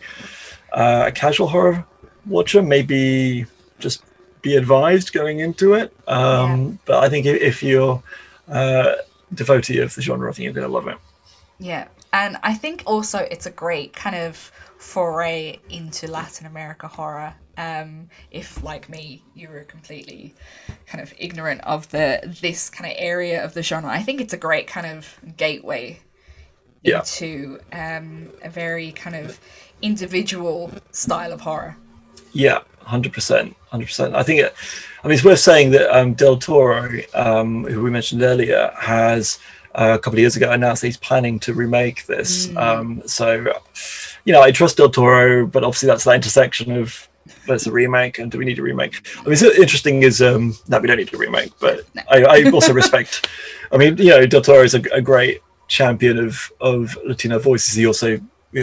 uh, a casual horror watcher, maybe just be advised going into it. Um, But I think if, if you're uh, devotee of the genre, I think you're going to love it. Yeah. And I think also it's a great kind of foray into Latin America horror. Um, if like me, you were completely kind of ignorant of the this kind of area of the genre, I think it's a great kind of gateway Yeah. into um, a very kind of individual style of horror. Yeah, hundred percent, hundred percent. I think it. I mean, it's worth saying that um, Del Toro, um, who we mentioned earlier, has uh, a couple of years ago announced that he's planning to remake this. Um, so, you know, I trust Del Toro, but obviously that's the intersection of there's a remake and do we need a remake? I mean, it's interesting is um, that we don't need a remake, but I, I (laughs) also respect. I mean, you know, Del Toro is a, a great champion of of Latino voices. He also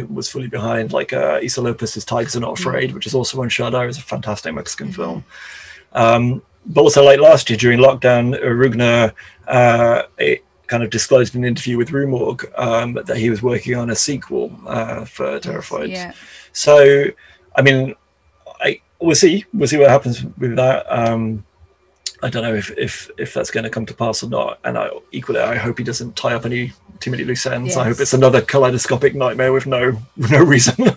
was fully behind like uh, Issa Lopez's Tigers Are Not Afraid, which is also on Shudder. It's a fantastic Mexican film. Um, but also, like last year during lockdown, Rugna uh, it kind of disclosed in an interview with Rue Morgue um, that he was working on a sequel uh, for Terrified. Yeah. So, I mean, we'll see. We'll see what happens with that. Um, I don't know if if if that's going to come to pass or not. And I equally, I hope he doesn't tie up any too many loose ends. I hope it's another kaleidoscopic nightmare with no with no reason. (laughs)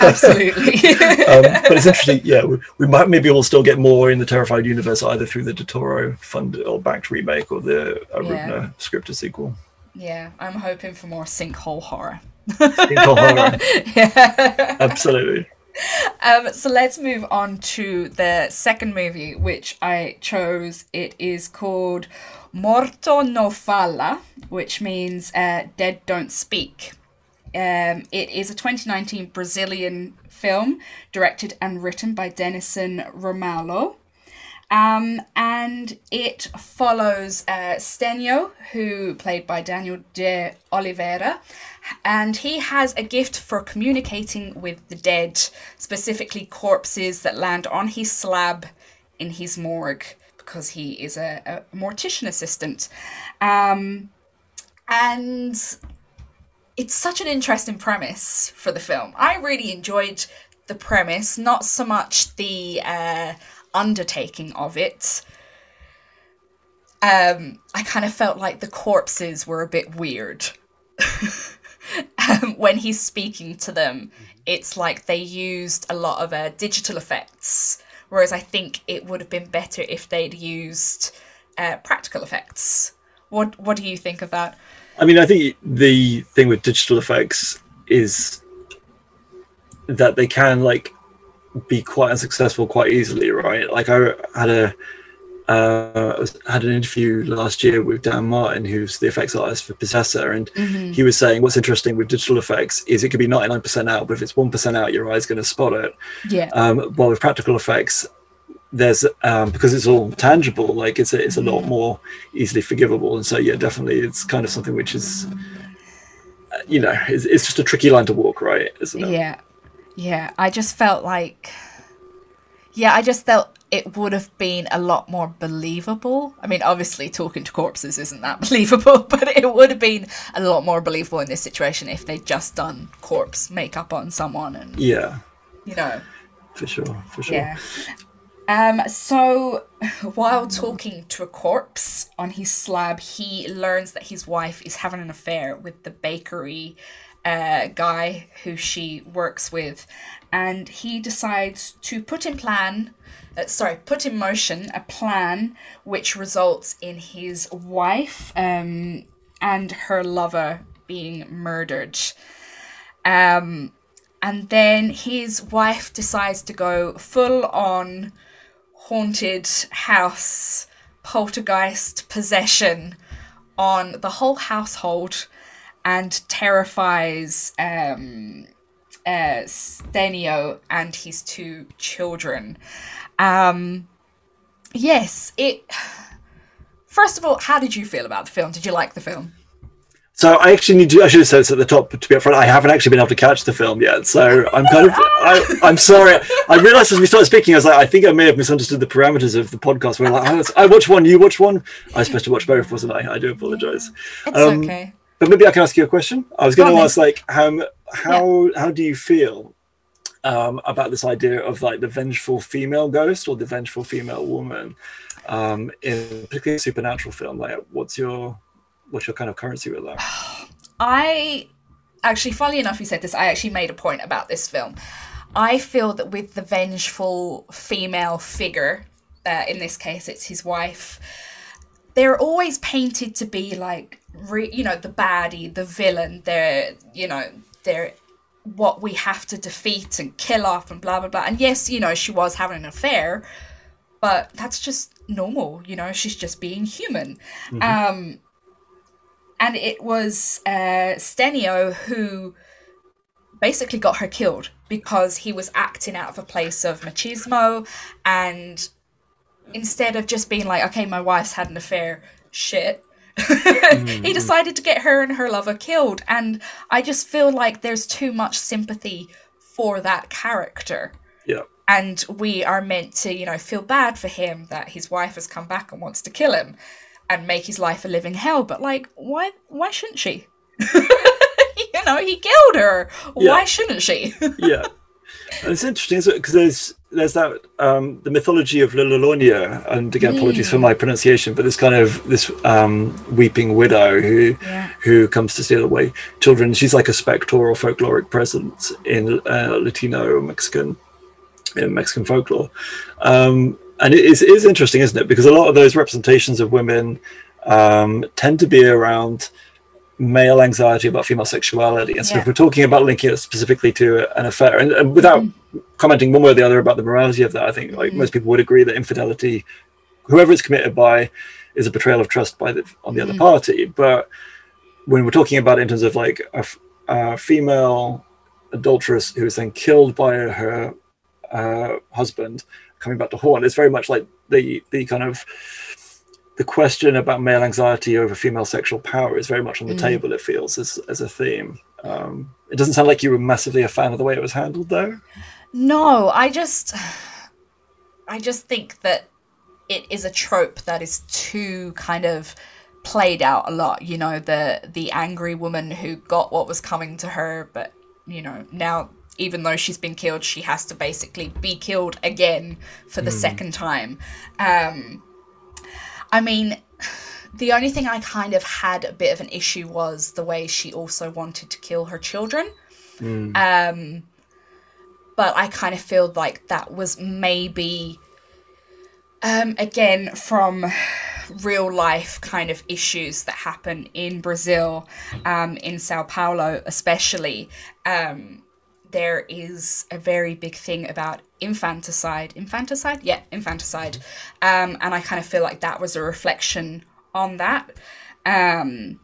Absolutely. (laughs) um, but it's interesting. Yeah, we, we might maybe we'll still get more in the Terrified universe either through the Del Toro funded or backed remake or the Rugna scripted sequel. yeah, I'm hoping for more sinkhole horror. Sinkhole horror. (laughs) yeah. Absolutely. (laughs) Um, so let's move on to the second movie, which I chose. It is called Morto Não Fala, which means uh, Dead Don't Speak. Um, it is a 2019 Brazilian film directed and written by Dennison Ramalho. Um, and it follows uh, Stenio, who played by Daniel de Oliveira, and he has a gift for communicating with the dead, specifically corpses that land on his slab in his morgue, because he is a, a mortician assistant. Um, and it's such an interesting premise for the film. I really enjoyed the premise, not so much the uh, undertaking of it. Um, I kind of felt like the corpses were a bit weird. (laughs) um, (laughs) when he's speaking to them, it's like they used a lot of uh, digital effects, whereas I think it would have been better if they'd used uh, practical effects. What What do you think of that? I mean, I think the thing with digital effects is that they can like be quite unsuccessful quite easily, right? Like I had a uh, I had an interview last year with Dan Martin, who's the effects artist for Possessor, and he was saying what's interesting with digital effects is it could be 99% out, but if it's 1% out, your eye's going to spot it. Yeah. Um, while with practical effects, there's um, because it's all tangible, like it's a, it's a lot more easily forgivable, and so yeah, definitely, it's kind of something which is, uh, you know, it's, it's just a tricky line to walk, right? Isn't it? Yeah. Yeah. I just felt like. Yeah, I just felt it would have been a lot more believable. I mean, obviously, talking to corpses isn't that (laughs) believable, but it would have been a lot more believable in this situation if they'd just done corpse makeup on someone and, Yeah, you know. for sure, for sure. Yeah. Um, so while talking to a corpse on his slab, he learns that his wife is having an affair with the bakery uh, guy who she works with, and he decides to put in plan, uh, sorry, put in motion a plan which results in his wife um, and her lover being murdered. Um, and then his wife decides to go full on haunted house poltergeist possession on the whole household and terrifies um, uh, Stenio and his two children. Um, yes, it. First of all, how did you feel about the film? Did you like the film? So I actually need to. I should have said this at the top. To be upfront, I haven't actually been able to catch the film yet. So I'm kind of. I, I'm sorry. I realised as we started speaking, I was like, I think I may have misunderstood the parameters of the podcast. We're like, oh, I watch one, you watch one. I was supposed to watch both, wasn't I? I do apologise. It's um, okay. But maybe I can ask you a question. I was going to ask, like, how how yeah. how do you feel um, about this idea of like the vengeful female ghost or the vengeful female woman um, in particularly supernatural film? Like, what's your what's your kind of currency with that? I actually, funnily enough, you said this. I actually made a point about this film. I feel that with the vengeful female figure, uh, in this case, it's his wife. They're always painted to be like, re- you know, the baddie, the villain. They're, you know, they're what we have to defeat and kill off and blah blah blah. And yes, you know, she was having an affair, but that's just normal. You know, she's just being human. Mm-hmm. Um, and it was uh, Stenio who basically got her killed because he was acting out of a place of machismo and instead of just being like okay my wife's had an affair shit mm-hmm. (laughs) he decided to get her and her lover killed and i just feel like there's too much sympathy for that character yeah and we are meant to you know feel bad for him that his wife has come back and wants to kill him and make his life a living hell. But like, why? Why shouldn't she? (laughs) you know, he killed her. Yeah. Why shouldn't she? (laughs) yeah, and it's interesting because there's there's that um, the mythology of La Llorona, and again, apologies mm. for my pronunciation, but this kind of this um, weeping widow who yeah. who comes to steal away children. She's like a spectre or folkloric presence in uh, Latino Mexican in Mexican folklore. Um, and it is, it is interesting, isn't it? Because a lot of those representations of women um, tend to be around male anxiety about female sexuality. And so yeah. if we're talking about linking it specifically to an affair, and, and without mm-hmm. commenting one way or the other about the morality of that, I think like mm-hmm. most people would agree that infidelity, whoever it's committed by, is a betrayal of trust by the on the mm-hmm. other party. But when we're talking about it in terms of like a, a female adulteress who is then killed by her uh, husband, coming back to haunt, it's very much like the the kind of the question about male anxiety over female sexual power is very much on the mm. table. It feels as as a theme. Um, it doesn't sound like you were massively a fan of the way it was handled, though. No, I just, I just think that it is a trope that is too kind of played out a lot. You know, the the angry woman who got what was coming to her, but you know now even though she's been killed, she has to basically be killed again for the mm. second time. Um, I mean, the only thing I kind of had a bit of an issue was the way she also wanted to kill her children. Mm. Um, but I kind of feel like that was maybe, um, again, from real life kind of issues that happen in Brazil, um, in Sao Paulo, especially. Um, there is a very big thing about infanticide. Infanticide? Yeah, infanticide. Um, and I kind of feel like that was a reflection on that. Um,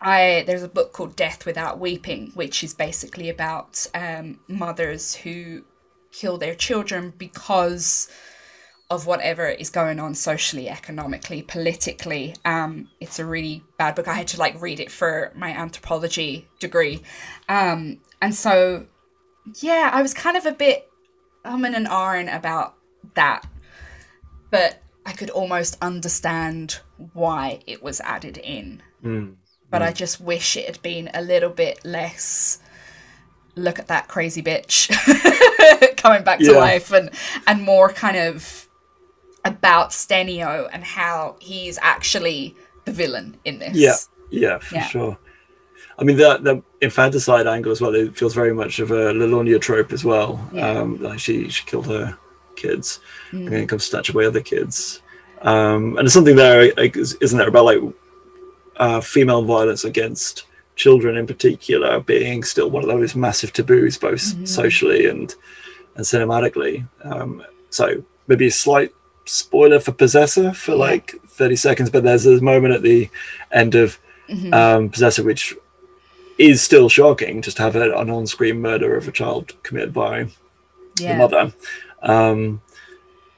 I there's a book called Death Without Weeping, which is basically about um, mothers who kill their children because of whatever is going on socially, economically, politically. Um, it's a really bad book. I had to like read it for my anthropology degree. Um, and so, yeah, I was kind of a bit um and an ahhing about that, but I could almost understand why it was added in. Mm. But mm. I just wish it had been a little bit less. Look at that crazy bitch (laughs) coming back to yeah. life, and and more kind of about Stenio and how he's actually the villain in this. Yeah, yeah, for yeah. sure. I mean, the the infanticide angle as well. It feels very much of a La Llorona trope as well. Yeah. Um, like she she killed her kids, mm. and then comes snatch away other kids. Um, and there's something there, isn't there, about like uh, female violence against children in particular being still one of those massive taboos, both mm-hmm. socially and and cinematically. Um, so maybe a slight spoiler for Possessor for Yeah. like 30 seconds, but there's a moment at the end of Mhm. um, Possessor which is still shocking just to have an on screen murder of a child committed by the mother. Um,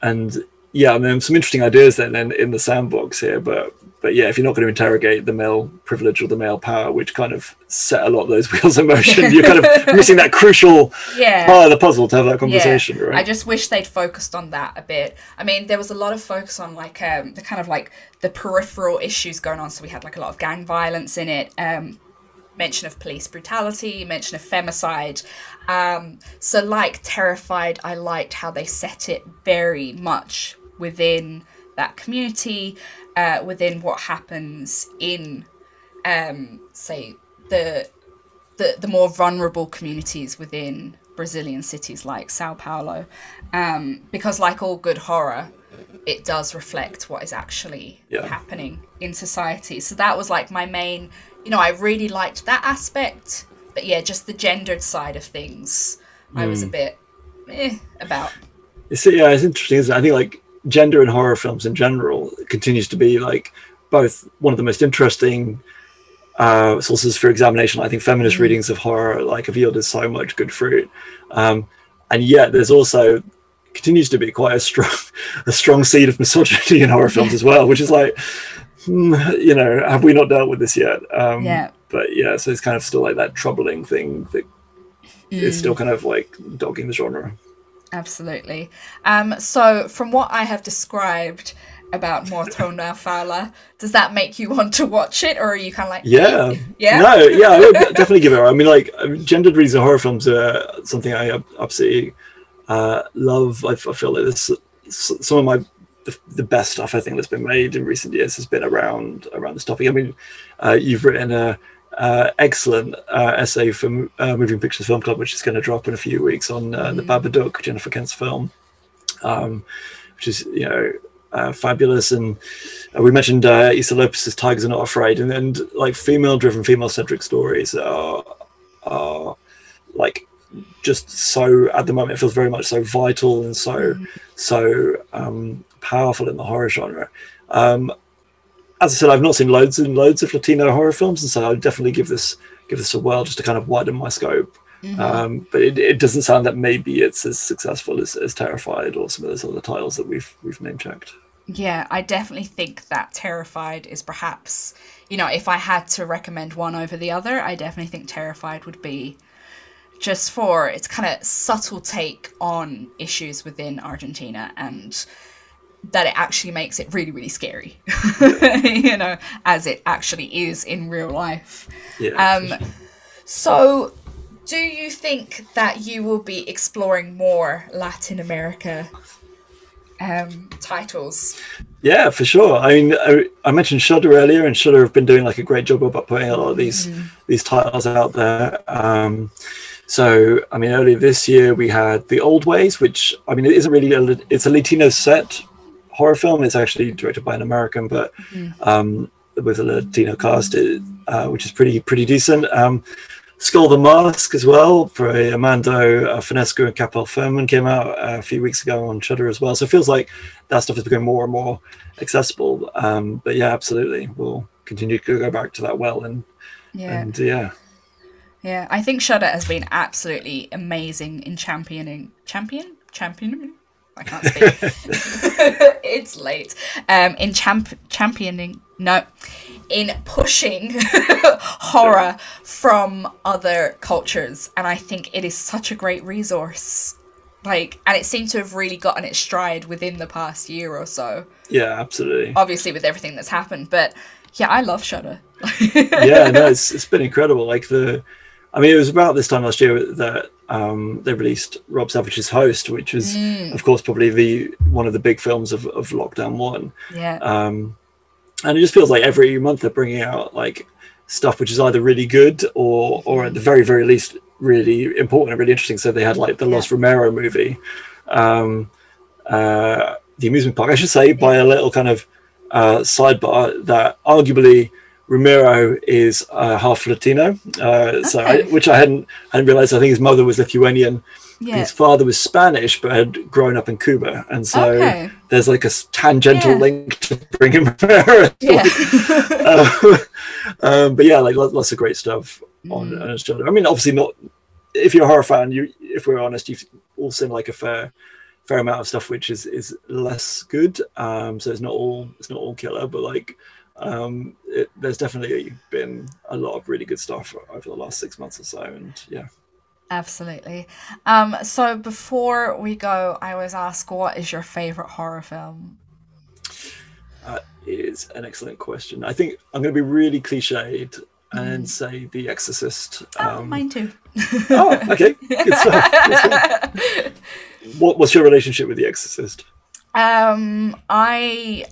and yeah, I mean, some interesting ideas then in, in the sandbox here, but but yeah, if you're not going to interrogate the male privilege or the male power, which kind of set a lot of those (laughs) wheels in motion, you're kind of (laughs) missing that crucial yeah. part of the puzzle to have that conversation, right? I just wish they'd focused on that a bit. I mean, there was a lot of focus on like um, the kind of like the peripheral issues going on. So we had like a lot of gang violence in it, um, mention of police brutality, mention of femicide. Um, so like Terrified, I liked how they set it very much within that community, uh, within what happens in, um, say the the, the more vulnerable communities within Brazilian cities like Sao Paulo. Um, because, like all good horror, it does reflect what is actually Yeah. happening in society. So, that was like my main, you know, I really liked that aspect. But yeah, just the gendered side of things, I was a bit eh, about. It's, yeah, it's interesting, isn't it? I think like gender in horror films in general continues to be like both one of the most interesting uh, sources for examination. I think feminist readings of horror like have yielded so much good fruit, um, and yet there's also continues to be quite a strong (laughs) a strong seed of misogyny in horror films as well, which is like, hmm, you know, have we not dealt with this yet? Um, Yeah. But yeah, so it's kind of still like that troubling thing that that is still kind of like dogging the genre. Absolutely. Um, so, from what I have described about Morto Não Fala, does that make you want to watch it, or are you kind of like, Yeah. yeah, No, yeah, I (laughs) would definitely give it. a- I mean, like uh, gendered reads of horror films are something I absolutely uh, love. I feel like this some of my the, the best stuff I think that's been made in recent years has been around around this topic. I mean, uh, you've written a uh, excellent uh, essay for uh, Moving Pictures Film Club, which is going to drop in a few weeks on uh, the Babadook, Jennifer Kent's film, um, which is you know uh, fabulous. And we mentioned uh, Issa Lopez's Tigers Are Not Afraid, and, and like female-driven, female-centric stories are are like just so at the moment it feels very much so vital and so so um, powerful in the horror genre. Um, as I said, I've not seen loads and loads of Latino horror films, and so I'd definitely give this give this a whirl just to kind of widen my scope. Um, but it, it doesn't sound that maybe it's as successful as, as Terrified or some of those other titles that we've we've name checked. Yeah, I definitely think that Terrified is perhaps, you know, if I had to recommend one over the other, I definitely think Terrified would be just for its kind of subtle take on issues within Argentina and that it actually makes it really, really scary, (laughs) you know, as it actually is in real life. Yeah. Um, so, do you think that you will be exploring more Latin America um, titles? Yeah, for sure. I mean, I, I mentioned Shudder earlier, and Shudder have been doing like a great job about putting a lot of these these titles out there. Um, so, I mean, earlier this year we had The Old Ways, which I mean, it isn't really a, it's a Latino set horror film. It's actually directed by an American, but um, with a Latino cast, it, uh, which is pretty pretty decent. Um, Skull the Mask as well for Armando uh, Fonseca and Kapel Furman came out uh, a few weeks ago on Shudder as well. So it feels like that stuff is becoming more and more accessible. Um, but yeah, absolutely, we'll continue to go back to that well and Yeah. and yeah, Yeah, I think Shudder has been absolutely amazing in championing champion championing. I can't speak. (laughs) it's late. Um, in champ championing no, in pushing (laughs) horror from other cultures, and I think it is such a great resource. Like, and it seemed to have really gotten its stride within the past year or so. yeah, absolutely. Obviously, with everything that's happened, but yeah, I love Shudder. (laughs) yeah, no, it's it's been incredible. Like the, I mean, it was about this time last year that um, they released Rob Savage's Host, which was, of course, probably the one of the big films of, of lockdown one. yeah. Um, and it just feels like every month they're bringing out like stuff which is either really good or or at the very very least really important and really interesting. So they had like the Lost Romero movie, um, uh, the amusement park, I should say, by a little kind of uh, sidebar that arguably Romero is uh, half Latino, uh, so I, which I hadn't hadn't realized. I think his mother was Lithuanian. Yeah. His father was Spanish, but had grown up in Cuba, and so Okay. there's like a tangential Yeah. link to bring him. (laughs) Yeah. um, (laughs) um, but yeah, like lots of great stuff on Mm. Shudder. I mean, obviously not. If you're a horror fan, you, if we're honest, you've all seen like a fair, fair amount of stuff which is is less good. Um, so it's not all it's not all killer, but like, um, it, there's definitely been a lot of really good stuff over the last six months or so, and yeah. Absolutely. Um, so before we go, I always ask, what is your favorite horror film? That is an excellent question. I think I'm going to be really cliched and Mm. say The Exorcist. Oh, Um, mine too. oh, okay, (laughs) good stuff. Good (laughs) stuff. What, what's your relationship with The Exorcist? Um, I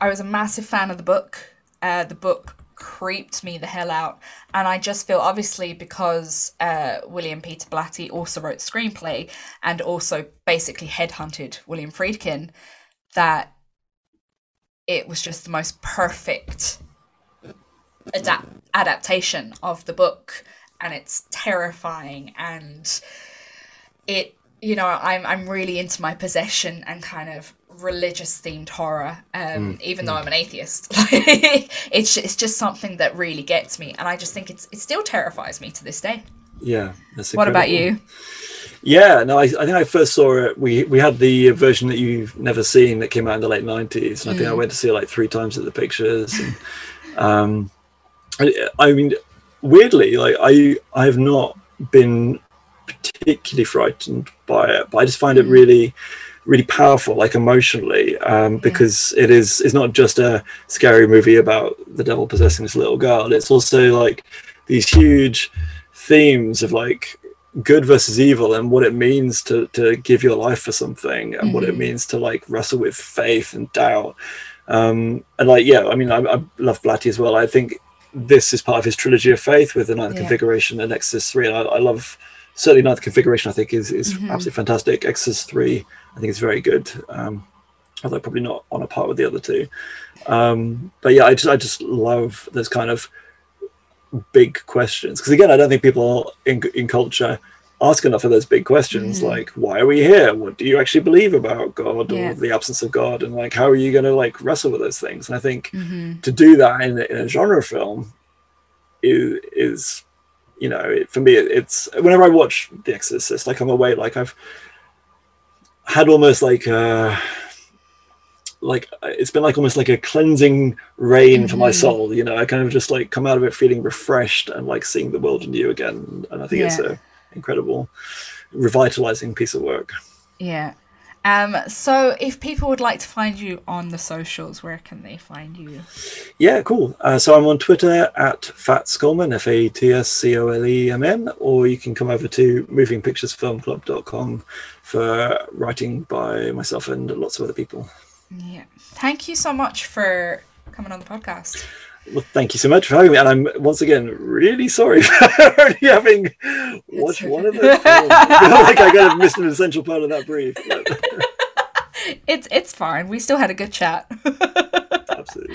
I was a massive fan of the book. Uh, the book creeped me the hell out, and I just feel obviously because uh, William Peter Blatty also wrote screenplay and also basically headhunted William Friedkin, that it was just the most perfect adapt adaptation of the book, and it's terrifying. And it you know i'm i'm really into my possession and kind of religious themed horror um even though i'm an atheist (laughs) it's it's just something that really gets me and i just think it's it still terrifies me to this day Yeah, that's what about you Yeah, no, I, I think I first saw it. We we had the version that you've never seen that came out in the late '90s, and I think I Mm. went to see it like three times at the pictures. And, (laughs) um, I, I mean, weirdly, like I I have not been particularly frightened by it, but I just find it Mm. really really powerful like emotionally um because it is it's not just a scary movie about the devil possessing this little girl it's also like these huge themes of like good versus evil and what it means to to give your life for something and what it Mhm. means to like wrestle with faith and doubt um and like yeah i mean i, I love blatty as well i think this is part of his trilogy of faith with the ninth Yeah. configuration and exorcist 3 and I, I love certainly ninth configuration i think is is Mhm. absolutely fantastic exorcist 3 i think it's very good um although probably not on a par with the other two um but yeah i just i just love those kind of big questions because again i don't think people in, in culture ask enough of those big questions Mhm. like why are we here what do you actually believe about god Yeah. or the absence of god and like how are you going to like wrestle with those things and i think mm-hmm. to do that in, in a genre film is, is you know it, for me it, it's whenever i watch the exorcist like i'm away like i've had almost like uh like it's been like almost like a cleansing rain for my Mhm. soul you know i kind of just like come out of it feeling refreshed and like seeing the world anew again. And i think it's a incredible revitalizing piece of work. Yeah. Um so if people would like to find you on the socials where can they find you? Yeah, cool. Uh, so I'm on Twitter at Fat Fatscoleman, F A T S C O L E M N, or you can come over to movingpicturesfilmclub.com for writing by myself and lots of other people. yeah thank you so much for coming on the podcast Well, thank you so much for having me. And I'm once again really sorry (laughs) for having watched one of those films. (laughs) I feel like I kind of missed an essential part of that brief. (laughs) it's it's fine we still had a good chat absolutely.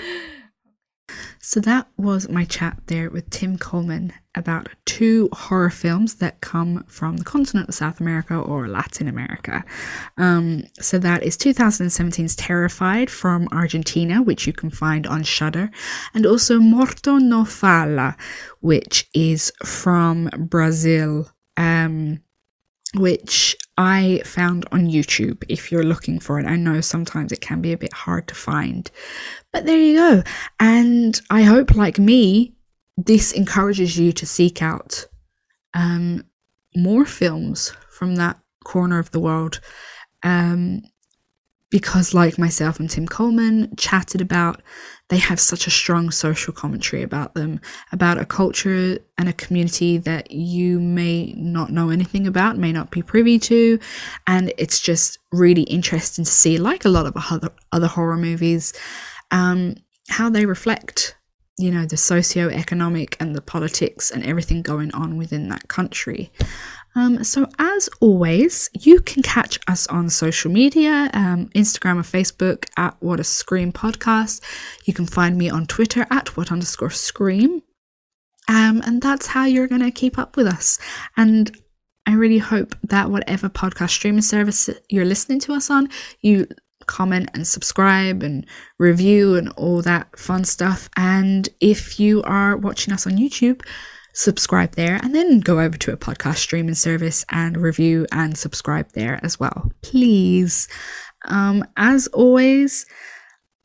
So that was my chat there with Tim Coleman about two horror films that come from the continent of South America or Latin America. Um, so that is 2017's Terrified from Argentina, which you can find on Shudder, and also Morto Não Fala, which is from Brazil. Um, which I found on YouTube if you're looking for it. I know sometimes it can be a bit hard to find, but there you go. And I hope, like me, this encourages you to seek out um, more films from that corner of the world. Um, because, like myself and Tim Coleman chatted about, they have such a strong social commentary about them, about a culture and a community that you may not know anything about, may not be privy to. And it's just really interesting to see, like a lot of other, other horror movies, um, how they reflect you know, the socio-economic and the politics and everything going on within that country. Um, so, as always, you can catch us on social media um, Instagram or Facebook at What a Scream Podcast. You can find me on Twitter at What underscore Scream. Um, and that's how you're going to keep up with us. And I really hope that whatever podcast streaming service you're listening to us on, you comment and subscribe and review and all that fun stuff. And if you are watching us on YouTube, subscribe there and then go over to a podcast streaming service and review and subscribe there as well. Please. Um, as always,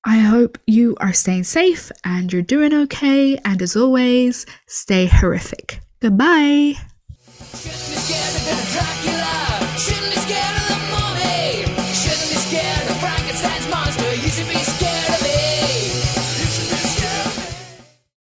I hope you are staying safe and you're doing okay. And as always, stay horrific. Goodbye.